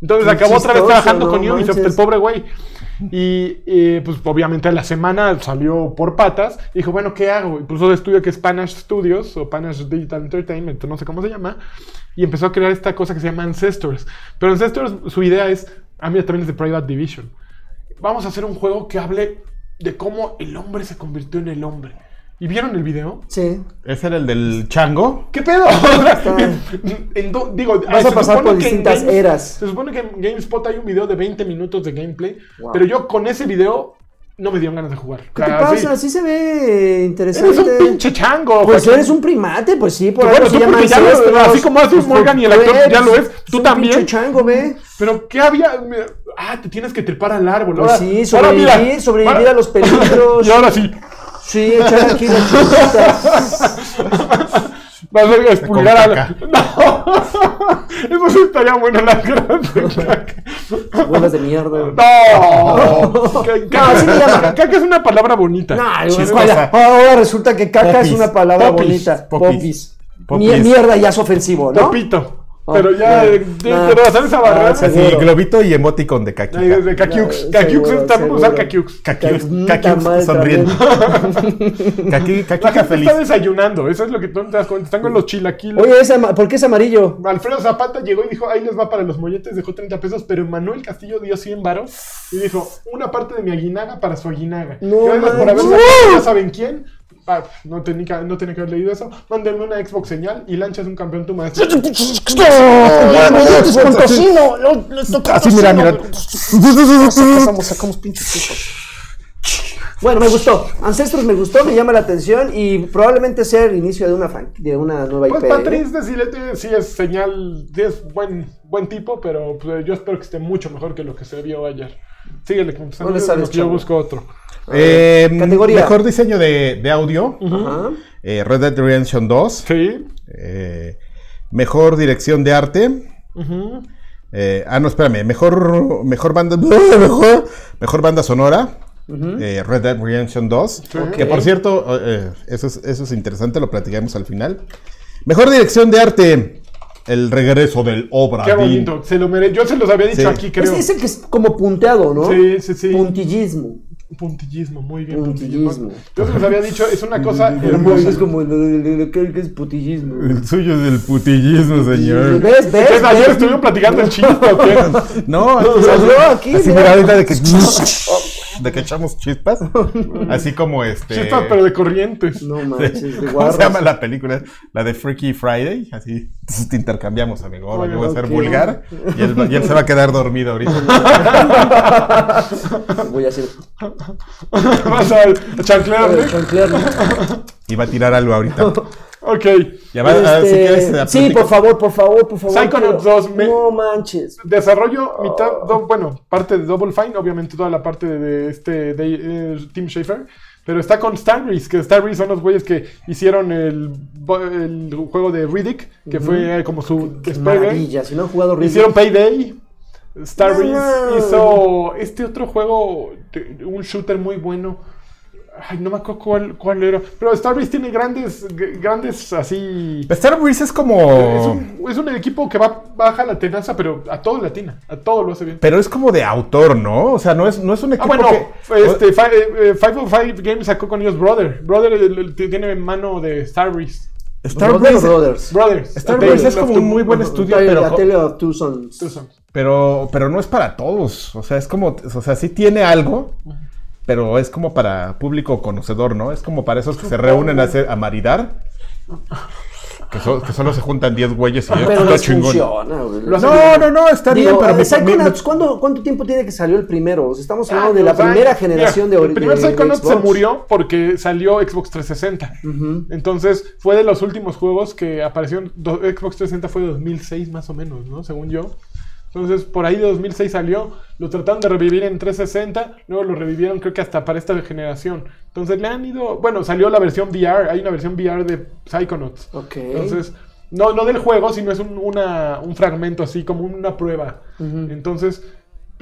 Entonces Qué acabó otra vez trabajando no con Ubisoft, manches. el pobre güey. Y pues obviamente a la semana salió por patas. Dijo, bueno, ¿qué hago? Y puso estudio que es Panache Studios o Panache Digital Entertainment, no sé cómo se llama. Y empezó a crear esta cosa que se llama Ancestors. Pero Ancestors, su idea es, a mí también es de Private Division. Vamos a hacer un juego que hable de cómo el hombre se convirtió en el hombre. ¿Y vieron el video? Sí. Ese era el del chango. ¿Qué pedo? En do- digo, Vas a pasar por distintas Games- eras. Se supone que en GameSpot hay un video de 20 minutos de gameplay, Wow. pero yo con ese video no me dieron ganas de jugar. ¿Qué te Ah, pasa? sí. Sí se ve interesante. Eres un pinche chango. Pues Joaquín. eres un primate, pues sí, por Bueno, tú porque ya lo- ancestros. así como haces Pues, Morgan y el pues, actor ya lo pues, es, tú un también. pinche chango, ve. Pero ¿qué había? Ah, te tienes que trepar al árbol. Pues Ahora- sí, ahora mira, sobrevivir, sobrevivir a los peligros. Y ahora sí. Sí, echar aquí la chiquita. Vas a expulgar a la... No. Eso sí estaría bueno la gran Bolas de mierda. No. Caca, es una palabra bonita. No, ahora resulta que caca Popis, es una palabra popis, bonita. popis, Popis. popis. Mie- Mierda ya es ofensivo, ¿no? Popito. Oh, Pero ya, de pasar esa barrera. Ah, Así, globito y emoticon de. Ay, de Caquiux, seguro, también usar Puta caquiux madre, sonriendo. Gente feliz. está desayunando. Eso es lo que tú no te das cuenta. Están con los chilaquiles. Oye, ¿es ama- ¿por qué es amarillo? Alfredo Zapata llegó y dijo, ahí les va para los molletes, dejó 30 pesos, pero Manuel Castillo dio 100 varos y dijo, una parte de mi aguinaga para su aguinaga. No por haber sacado, saben quién. Ah, no, tenía, no tenía que haber leído eso. Mándenme una Xbox señal y Lancha es un campeón tu maestro. con tocino! Así, mira, mira. Sacamos, sacamos pinches. Bueno, me gustó. Ancestros me gustó, me llama la atención y probablemente sea el inicio de una, de una nueva IP. Pues ¿eh? Patrice de Silete sí es señal, sí es buen, buen tipo, pero pues, yo espero que esté mucho mejor que lo que se vio ayer. Síguele, No le porque yo busco otro. Eh, Categoría. Mejor diseño de, de audio. Eh, Red Dead Redemption 2. Sí. eh, mejor dirección de arte. Eh, ah, no, espérame. Mejor, mejor banda. Mejor, mejor banda sonora. eh, Red Dead Redemption 2. Que por cierto, eh, eso, es, eso es interesante, lo platicamos al final. Mejor dirección de arte. El regreso del Obra Qué bonito. Se lo mere- Yo se los había dicho Sí. aquí, creo. Es, es el que es como punteado, ¿no? Sí, sí, sí. Puntillismo. Puntillismo, muy bien. Puntillismo. Yo se los había dicho, es una cosa Es hermosa. como lo lo que es putillismo. El suyo es el putillismo, señor. ¿Ves? ¿Ves? ¿Ves? Ayer estuvieron platicando el chispa, ¿o qué? No, Salió aquí, Así, mira. mira, ahorita de que. De que echamos chispas. Así como este. Chispas, pero de corrientes. No manches, de ¿Cómo se llama la película? La de Freaky Friday. Así te intercambiamos, amigo. Ahora yo voy a ser vulgar y él, va- y él se va a quedar dormido ahorita. Voy a hacer. Vas a chanclearle. Y va a tirar algo ahorita. Ok. Ya va, a- si Este, quieres, sí, por favor, por favor, por favor. Psychonauts quiero- 2, me- No manches. Desarrollo, mitad, do- bueno, parte de Double Fine, obviamente toda la parte de, este de, eh, Tim Schafer. Pero está con Starbreeze, que Starbreeze son los güeyes que hicieron el, juego de Riddick, que fue eh, como su despegue. Maravilla. Si no han jugado Riddick- Hicieron Payday. Starbreeze No. hizo este otro juego, un shooter muy bueno. Ay, no me acuerdo cuál, cuál era. Pero Starbreeze tiene grandes, grandes así. Star Breeze es como. Es un, es un equipo que va baja la tenaza, pero a todo latina. A todo lo hace bien. Pero es como de autor, ¿no? O sea, no es, no es un Ah, equipo bueno, que. este, Fi- eh, eh, 505 Games sacó con ellos Brother. Brother el- el- tiene mano de Starbreeze. Star Brother Breeze. Brothers. Brothers. Star es of como un muy buen estudio, La- pero. La Tale of Two Sons. Two Sons. Pero, pero no es para todos. O sea, es como, o sea, sí tiene algo, pero es como para público conocedor, ¿no? Es como para esos que se reúnen a hacer a maridar. Que, so- que solo se juntan 10 güeyes y Pero les chingón. funciona, güey. No, bien. no, no, está bien, Digo, pero eh, me- Psychonauts, me- ¿cuándo- ¿cuánto tiempo tiene que salió el primero? O sea, estamos Ah, hablando de la primera generación Mira, de El primer Psychonauts se murió porque salió Xbox 360. Ujú. Entonces, fue de los últimos juegos que aparecieron. do- Xbox 360 fue de 2006 más o menos, ¿no? Según yo. Entonces, por ahí de 2006 salió. Lo trataron de revivir en 360. Luego lo revivieron, creo que hasta para esta generación. Entonces, le han ido. Bueno, salió la versión VR. Hay una versión VR de Psychonauts. Ok. Entonces, no, no del juego, sino es un, una- un fragmento así, como una prueba. Entonces,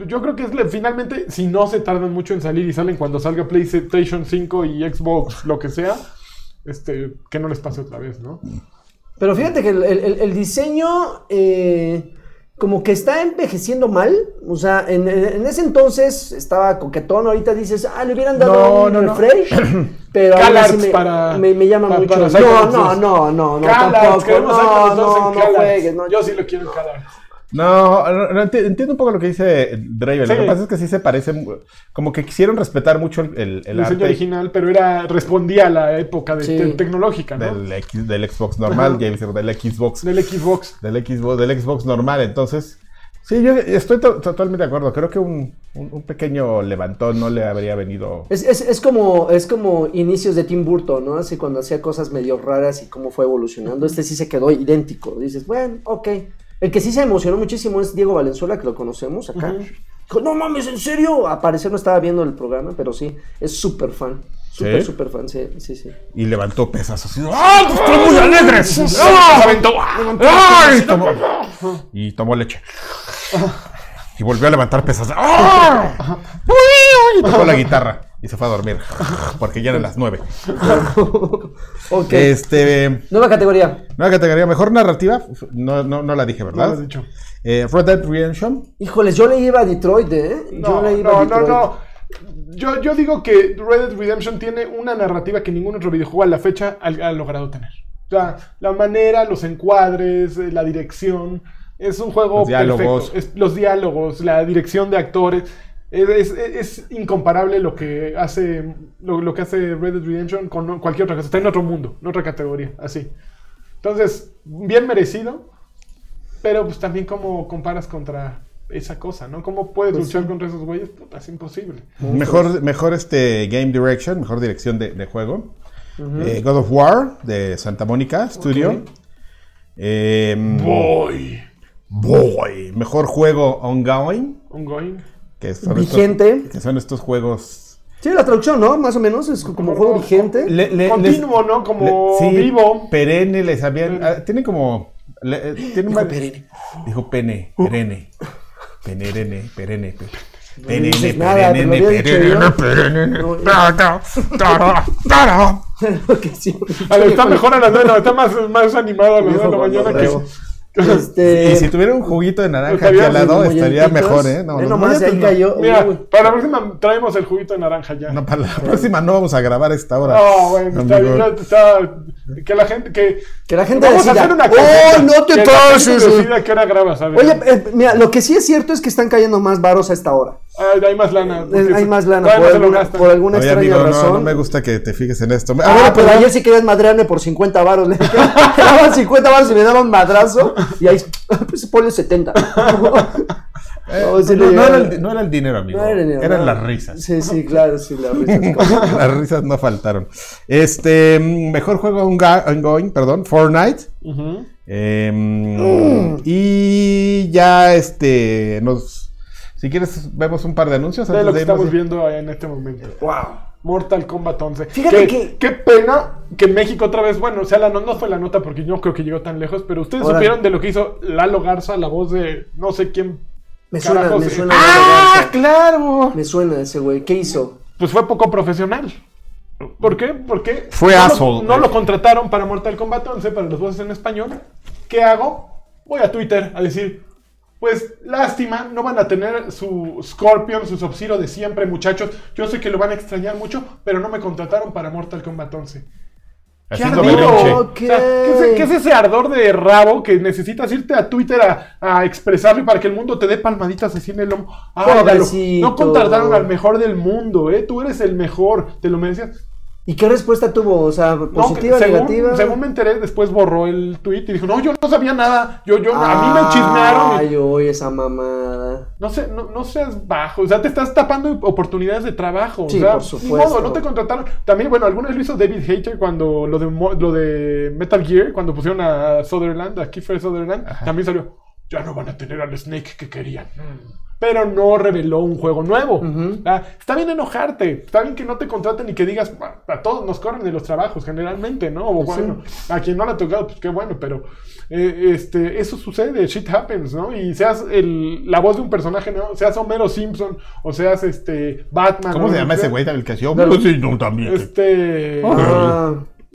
yo creo que es finalmente, si no se tardan mucho en salir y salen cuando salga PlayStation 5 y Xbox, lo que sea, este, que no les pase otra vez, ¿no? Pero fíjate que el, el- el diseño eh, como que está envejeciendo mal. O sea, en, en ese entonces estaba coquetón. Ahorita dices, ah, le hubieran dado No, un no, no. refresh. Pero así me, para- me, me llama pa- mucho. para no, no, 2. no, no, no, CalArts, tampoco. No, Psychonauts 2 no, no juegues. No, Yo sí lo quiero CalArts. No, no, no, enti- entiendo un poco lo que dice Draven. Sí. Lo que pasa es que sí se parece, como que quisieron respetar mucho el, el, el El diseño arte original, pero era respondía a la época de, Sí. te- tecnológica, ¿no? del, X- del Xbox normal, ya decir, del Xbox, Del Xbox. del Xbox, del Xbox normal. Entonces, sí, yo estoy to- totalmente de acuerdo. Creo que un, un- un pequeño levantón no le habría venido. Es, es, es como, es como inicios de Tim Burton, ¿no? Así cuando hacía cosas medio raras y cómo fue evolucionando. Este sí se quedó idéntico. Dices, bueno, ok. El que sí se emocionó muchísimo es Diego Valenzuela, que lo conocemos acá. Ujú. Dijo, no mames, ¿en serio? A parecer no estaba viendo el programa, pero sí, es súper fan. Súper, ¿Sí? súper fan, sí, sí, sí. Y levantó pesas así. ¡Ah, pues estoy muy alegre! Se ¡Ah! y tomó leche. Y volvió a levantar pesas. ¡Ah! Y tocó la guitarra. Y se fue a dormir. Porque ya eran las nueve. ok. Este. Nueva categoría. Nueva categoría. Mejor narrativa. No, no, no la dije, No ¿verdad? lo has dicho. Eh, Red Dead Redemption. Híjoles, yo le iba a Detroit, ¿eh? yo No, le iba no, a no, Detroit. no. Yo, yo digo que Red Dead Redemption tiene una narrativa que ningún otro videojuego a la fecha ha, ha logrado tener. O sea, la manera, los encuadres, eh, la dirección. Es un juego Los diálogos. perfecto. Es- los diálogos, la dirección de actores. Es, es- es incomparable lo que hace lo, lo que hace Red Dead Redemption con cualquier otra cosa. Está en otro mundo, en otra categoría, así. Entonces, bien merecido, pero pues también como comparas contra esa cosa, ¿no? ¿Cómo puedes Pues luchar sí. contra esos güeyes? Puta, es imposible. Mejor, mejor este Game Direction, mejor dirección de, de juego. Eh, God of War de Santa Mónica Studio. Em, Boy. Boy. Mejor juego ongoing. Ongoing. Que son Vigente. Estos, que son estos juegos. Sí, la traducción, ¿no? Más o menos, es como juego vigente. Le- le- Continuo, ¿no? Como le- sí, vivo. Perenne les habían. ah, tienen como. le- eh, Dijo perenne. Dijo pene. Perenne. Penerene. Perenne. Perenne. perenne, perenne, perenne. A ver, está mejor a las 9, no, está más, más animado a las 9 de la Viejo mañana cotorreo. que. Este, Y si tuviera un juguito de naranja aquí al lado, estaría mejor, ¿eh? No, los nomás, ahí no. cayó. Mira, para la próxima traemos el juguito de naranja ya. No, para la próxima no vamos a grabar a esta hora. No, bueno, está bien, está- que la gente, que, Que la gente vamos decida, a hacer una "Oh, cosa, no te que la gente pases, eh". qué hora grabas, a ver. Oye, eh, mira, lo que sí es cierto es que están cayendo más varos a esta hora. Ay, hay más lana. Eh, Hay más lana por no alguna, por alguna Oye, extraña amigo, no, razón. no me gusta que te fijes en esto. Ah, ver, pero pero- ayer sí querías madrearme por 50 varos. Le le daban 50 varos y me daban madrazo. Y ahí, pues ponle 70. eh, No, era el, no era el dinero, amigo. No era dinero, Eran no. las risas. Sí, sí, claro, sí, las risas. las risas no faltaron. Este, mm, mejor juego ongoing, perdón, Fortnite. Em, Y ya, este, nos... Si quieres, vemos un par de anuncios. De antes lo que de irnos. estamos viendo en este momento. wow. Mortal Kombat 11. Fíjate Qué- que- Qué pena que México otra vez, bueno, o sea, la no, no fue la nota porque yo no creo que llegó tan lejos, pero ustedes supieron de lo que hizo Lalo Garza, la voz de no sé quién. Me suena, Carajos, me eh. suena. ¡Ah, Garza. claro! Me suena ese güey. ¿Qué hizo? Pues fue poco profesional. ¿Por qué? Porque Fue no, asshole. lo, no lo contrataron para Mortal Kombat 11, para las voces en español. ¿Qué hago? Voy a Twitter a decir, pues lástima, no van a tener su Scorpion, su Sub-Zero de siempre, muchachos. Yo sé que lo van a extrañar mucho, pero no me contrataron para Mortal Kombat 11. Haciendo ardido! berrinche. Ok. O sea, ¿qué, es, qué es ese ardor de rabo que necesitas irte a Twitter a, a expresarlo y para que el mundo te dé palmaditas así en el lomo? Pobrecito. no contrataron al mejor del mundo, ¿eh? Tú eres el mejor, te lo merecías. ¿Y qué respuesta tuvo? O sea, No, positiva, que según, negativa. según me enteré, después borró el tweet y dijo, no, yo no sabía nada. Yo, yo, a mí me chismearon. y- Ay, oye, esa mamada. No, sé, no, no seas bajo, o sea, te estás tapando oportunidades de trabajo. Sí, o sea, por supuesto. modo, no te contrataron. También, bueno, alguna vez lo hizo David Hater cuando lo de, Mo- lo de Metal Gear, cuando pusieron a Sutherland, a Kiefer Sutherland, también salió, ya no van a tener al Snake que querían. Pero no reveló un juego nuevo. Ah, Está bien enojarte, está bien que no te contraten y que digas, "Ah, a todos nos corren de los trabajos generalmente, ¿no? O bueno, a quien no le ha tocado, pues qué bueno, pero eh, este, eso sucede, shit happens, ¿no? Y seas el, la voz de un personaje, ¿no? Seas Homero Simpson o seas este Batman. ¿Cómo ¿no? se llama ese güey del que hacía? Sí, no, también. Este...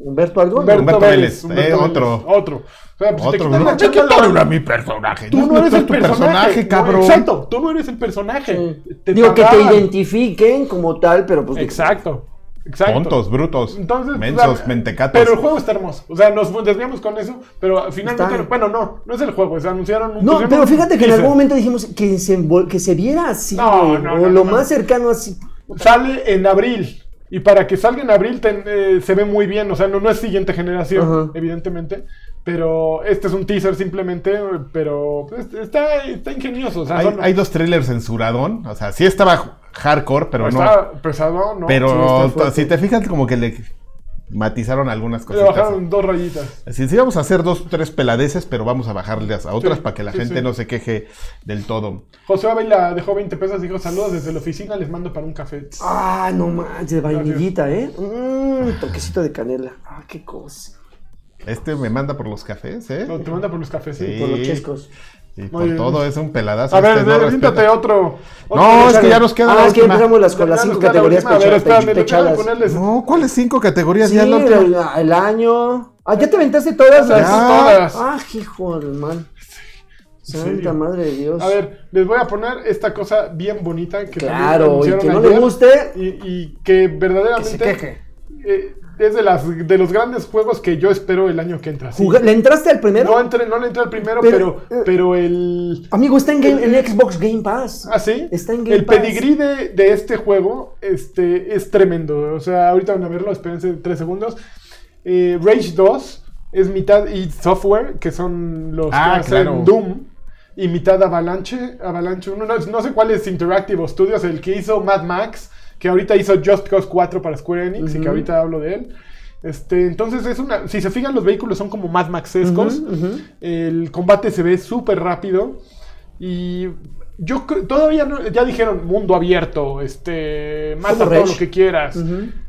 ¿Humberto algo? Humberto, Humberto Vélez, Vélez, Humberto eh, Vélez, otro. Otro. O sea, pues, te Otro, quitan no, la me chamba, quitaron la- a mi personaje. Tú no eres es el tu personaje, no, cabrón. exacto, tú no eres el personaje. Sí. Te Digo que te identifiquen como tal, pero pues. Exacto. Exacto. Tontos, brutos, Entonces, mensos, o sea, mentecatos. Pero el juego está hermoso. O sea, nos desviamos con eso, pero finalmente, Está. bueno, no, no es el juego, se anunciaron un No, pusieron pero fíjate que en algún momento dijimos que se, que se viera así, No, no, o no, lo no, más no. cercano así. Sale en abril. Y para que salga en abril ten- eh, se ve muy bien. O sea, no, no es siguiente generación, evidentemente. Pero este es un teaser simplemente. Pero pues, está, está ingenioso. O sea, Hay, son- hay dos trailers censuradón. O sea, sí estaba hardcore, pero no. está pesado, ¿no? Pero sí, si te fijas, como que le matizaron algunas Le cosas. bajaron dos rayitas. Así, sí, vamos a hacer dos, tres peladeces, pero vamos a bajarles a otras Sí, para que la sí, gente sí. no se queje del todo. José Abela dejó 20 pesos. Dijo: Saludos desde la oficina. Les mando para un café. Ah, no manches, de vainillita, ¿eh? Mmm, toquecito de canela. Ah, qué cosa. Este me manda por los cafés, ¿eh? No, te manda por los cafés. Sí. Por los chescos. Y Muy por bien. todo es un peladazo. A ver, este no respeta. otro, otro No, es que ya nos queda Ah, la es que empezamos las, con las cinco la categorías. A ver, pechadas. voy a ponerles. No, ¿cuáles cinco categorías? Sí, ya última. el, el año. Ah, ¿ya te aventaste todas Ya. las? todas. Ah, hijo del mal. Santa madre de Dios. A ver, les voy a poner esta cosa bien bonita que también Claro, y que no ayer, le guste. y, y que verdaderamente Que se queje. eh, es de, las, de los grandes juegos que yo espero el año que entra. sí. ¿Le entraste al primero? No, entré, no le entré al primero, Pero, pero, eh, pero el... Amigo, está en, Game- en Xbox Game Pass. ¿Ah, sí? Está en Game El Pass. pedigrí de, de este juego este, es tremendo. O sea, ahorita van a verlo, espérense tres segundos. Eh, Rage 2 es mitad id Software, que son los Ah, que hacen claro. Doom. Y mitad Avalanche. Avalanche 1. No, no sé cuál es Interactive Studios, el que hizo Mad Max, que ahorita hizo Just Cause 4 para Square Enix y que ahorita hablo de él. Este, entonces es una. Si se fijan, los vehículos son como Mad Max-escos. El combate se ve súper rápido. Y yo todavía no. Ya dijeron mundo abierto. Este. Mata todo lo que quieras.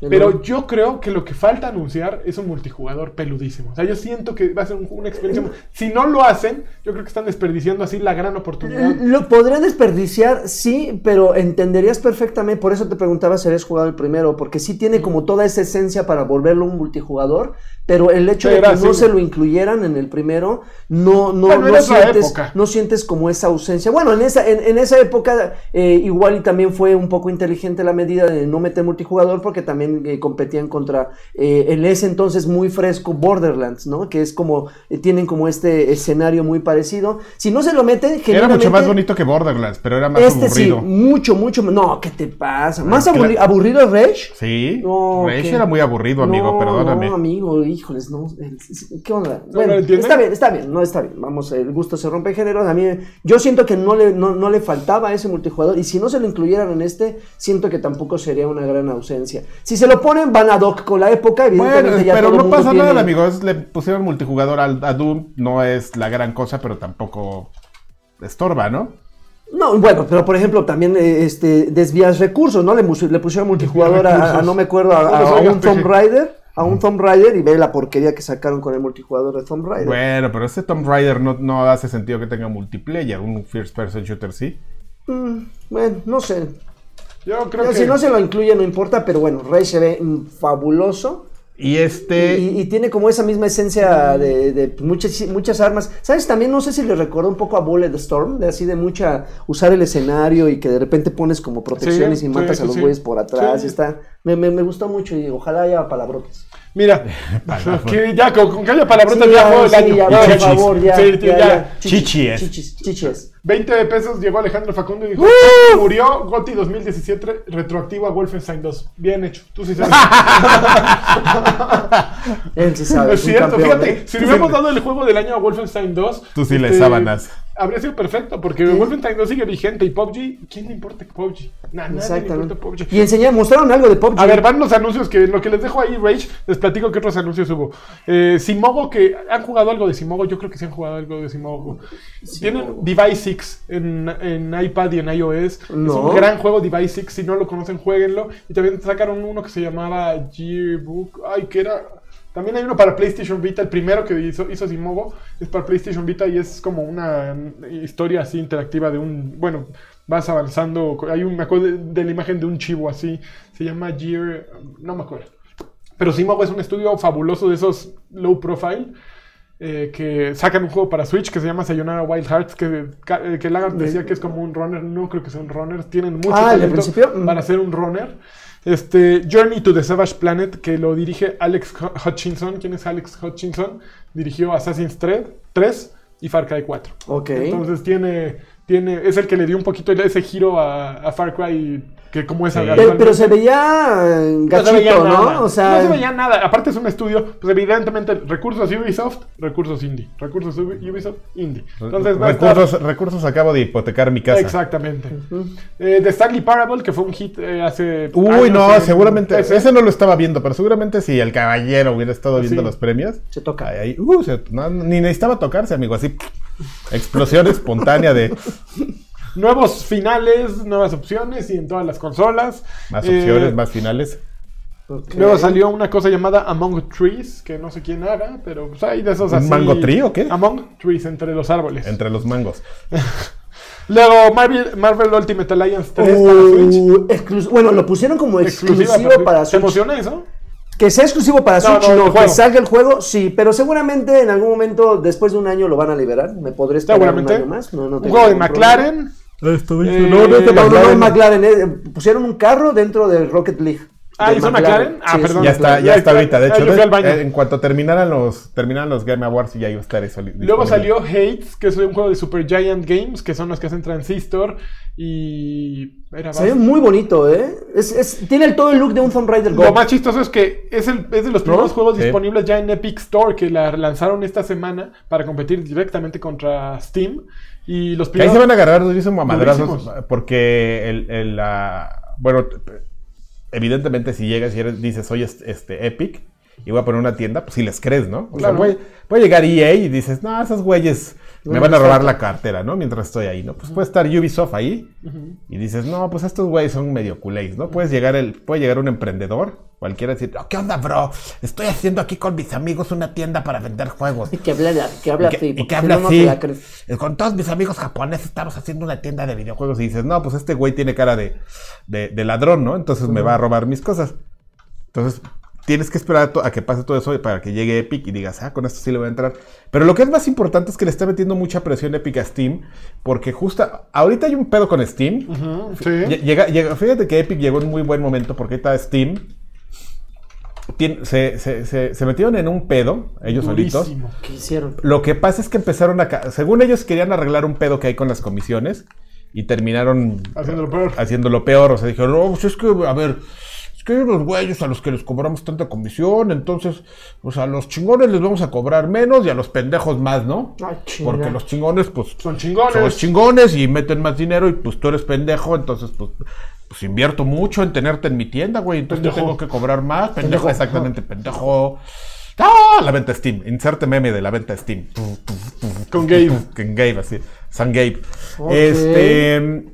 Pero yo creo que lo que falta anunciar es un multijugador peludísimo. O sea, yo siento que va a ser un- una experiencia. Si no lo hacen, yo creo que están desperdiciando así la gran oportunidad. Lo podría desperdiciar, sí, pero entenderías perfectamente, por eso te preguntaba si habías jugado el primero, porque sí tiene como toda esa esencia para volverlo un multijugador, pero el hecho de que no se lo incluyeran en el primero, no, no, Bueno, no, sientes, no sientes como esa ausencia. Bueno, en esa, en, en esa época eh, igual y también fue un poco inteligente la medida de no meter multijugador, porque también eh, competían contra eh, el ese entonces muy fresco Borderlands, ¿no? Que es como, eh, tienen como este escenario muy parecido. Si no se lo meten, Era mucho más bonito que Borderlands, pero era más este aburrido. sí, mucho, mucho. No, ¿qué te pasa? ¿Más claro. aburri- aburrido es Rage? Sí, No, Rage ¿qué? era muy aburrido, amigo, no, perdóname. No, amigo, híjoles, no. ¿Qué onda? ¿No Bueno, está bien, está bien, no está bien. Vamos, el gusto se rompe en géneros. A mí, yo siento que no le, no, no le faltaba ese multijugador. Y si no se lo incluyeran en este, siento que tampoco sería una gran ausencia. Si se lo ponen, van a doc con la época. Evidentemente Bueno, ya pero todo no mundo pasa tiene- nada, amigos. Le pusieron multijugador al, a Doom. No es la gran cosa, pero tampoco estorba, ¿no? No, bueno, pero por ejemplo, también eh, este, desvías recursos, ¿no? Le, pusieron multijugador a, a- no me acuerdo, a, a- a un Tomb. Raider, a un Tomb Raider y ve la porquería que sacaron con el multijugador de Tomb Raider. Bueno, pero este Tomb Raider no, no hace sentido que tenga multiplayer. Un first person shooter sí. Mm, bueno, no sé. Yo creo que. Si no se lo incluye, no importa, pero bueno, Rey se ve fabuloso. Y este. Y, y tiene como esa misma esencia de, de muchas, muchas armas. ¿Sabes? También no sé si le recordó un poco a Bullet Storm, de así de mucha usar el escenario y que de repente pones como protecciones Sí, y matas sí, a los sí. güeyes por atrás. Y está, me, me, me gustó mucho y ojalá haya palabrotas. Mira, Palabras. que ya con, con haya palabrotas Sí, ya juego el sí, año. ya, por chichis. favor, ya. Sí, ya, ya. Chichies. Chichis, chichis. 20 de pesos llegó Alejandro Facundo y dijo: Murió Goti 2017 retroactivo a Wolfenstein 2. Bien hecho, tú sí sabes. Él sí sabe. es es cierto, campeón, fíjate, ¿eh? si le hubiéramos dado el juego del año a Wolfenstein 2, Tú sí le este, sábanas. Habría sido perfecto, porque Wolfenstein 2 sigue vigente y PUBG, ¿quién le importa PUBG? Nah, Exactamente. PUBG. Y enseñaron, mostraron algo de PUBG. A ver, van los anuncios que lo que les dejo ahí, Rage, les platico qué otros anuncios hubo. Eh, Simogo, que han jugado algo de Simogo, yo creo que sí han jugado algo de Simogo. Tienen Device 6 en, en iPad y en iOS. Es No. un gran juego Device 6, si no lo conocen, jueguenlo. Y también sacaron uno que se llamaba Gearbook, ay, que era... También hay uno para PlayStation Vita, el primero que hizo, hizo Simogo es para PlayStation Vita y es como una historia así interactiva de un, bueno, vas avanzando, hay un, me acuerdo de, de la imagen de un chivo así, se llama Gear, no me acuerdo. Pero Simogo es un estudio fabuloso de esos low profile. eh, que sacan un juego para Switch que se llama Sayonara Wild Hearts que, ca- que Lagarde decía que es como un runner no creo que sean runners tienen mucho Ah, ¿el de talento principio? Mm. para ser un runner este Journey to the Savage Planet que lo dirige Alex Hu- Hutchinson ¿quién es Alex Hutchinson? dirigió Assassin's Creed 3 y Far Cry 4 Ok. entonces tiene tiene es el que le dio un poquito ese giro a, a Far Cry que como es Sí. pero, pero se veía eh, no gachito, se veía ¿no? nada. O sea, no se veía nada. Aparte es un estudio, pues evidentemente recursos Ubisoft, recursos indie. Recursos Ubi- Ubisoft, indie. Entonces va a estar- recursos, recursos acabo de hipotecar mi casa. Exactamente. Eh, The Stanley Parable, que fue un hit eh, hace. Uy, años no, en- seguramente. ese- Ese no lo estaba viendo, pero seguramente si el caballero hubiera estado viendo Sí. los premios. Se toca. Ahí, ahí, uh, se- no, ni necesitaba tocarse, amigo. Así, explosión espontánea de Nuevos finales, nuevas opciones y en todas las consolas. más Eh, opciones, más finales. Luego salió una cosa llamada Among Trees, que no sé quién haga, pero pues hay de esos ¿Un así. mango tree o qué? Among Trees, entre los árboles. Entre los mangos. Luego Marvel, Marvel Ultimate Alliance 3 para Switch. Uh, bueno, lo pusieron como exclusivo para ¿Te Switch. emociona eso? Que sea exclusivo para No, Switch, no, que salga el juego, sí, pero seguramente en algún momento, después de un año, lo van a liberar. Me podré esperar un Seguramente. año más. No, no un tengo juego de McLaren. problema. Eh, no, No, no, no, es McLaren, eh, pusieron un carro dentro del Rocket League. Ah, ¿hizo McLaren? Ah, Sí, perdón. Ya está, ya está ahorita. De Ah, hecho, de- eh, en cuanto terminaran los, terminaran los Game Awards, ya iba a estar eso. Luego salió Hates, que es un juego de Super Giant Games, que son los que hacen Transistor. Y. Era Se ve muy bonito, ¿eh? Es, es- tiene el, todo el look de un Tomb Raider Go. Lo más chistoso es que es, el, es de los primeros ¿No? juegos Sí. disponibles ya en Epic Store que la lanzaron esta semana para competir directamente contra Steam. Y los Que ahí primeros. se van a agarrar durísimo a madrazos. Durísimos. Porque el, el, la- bueno, evidentemente si llegas y eres, dices, soy este, este Epic y voy a poner una tienda, pues si les crees, ¿no? O Claro. sea, puede, puede llegar EA y dices, no, esos güeyes me van a robar la cartera, ¿no? Mientras estoy ahí, ¿no? Pues puede estar Ubisoft ahí y dices, no, pues estos güeyes son medio culés, ¿no? Puedes llegar el, puede llegar un emprendedor, cualquiera decir, "Oh, ¿qué onda, bro? Estoy haciendo aquí con mis amigos una tienda para vender juegos. Y que habla, que habla Y que, así, y que habla no, así. Con todos mis amigos japoneses estamos haciendo una tienda de videojuegos y dices, no, pues este güey tiene cara de, de- de ladrón, ¿no? Entonces me va a robar mis cosas. Entonces tienes que esperar a, que pase todo eso para que llegue Epic y digas, ah, con esto sí le voy a entrar. Pero lo que es más importante es que le está metiendo mucha presión Epic a Steam, porque justo ahorita hay un pedo con Steam. Ujú, sí. Lle- Llega, llega- fíjate que Epic llegó en muy buen momento porque ahorita Steam tien- se, se- se- se metieron en un pedo, ellos solitos. Durísimo. ¿Qué hicieron? Lo que pasa es que empezaron a... Según ellos querían arreglar un pedo que hay con las comisiones y terminaron Haciéndolo peor. haciéndolo peor. O sea, dijeron, no, pues es que, a ver, es que hay unos güeyes a los que les cobramos tanta comisión, entonces, pues a los chingones les vamos a cobrar menos y a los pendejos más, ¿no? Ay. Porque los chingones, pues, Son chingones. son chingones y meten más dinero y pues tú eres pendejo, entonces, pues, pues invierto mucho en tenerte en mi tienda, güey, entonces Pendejo. yo tengo que cobrar más, pendejo, Pendejo. exactamente, pendejo. ¡Ah! La venta Steam. Inserte meme de la venta Steam. Con Gabe. Con Gabe, así. San Gabe. Este.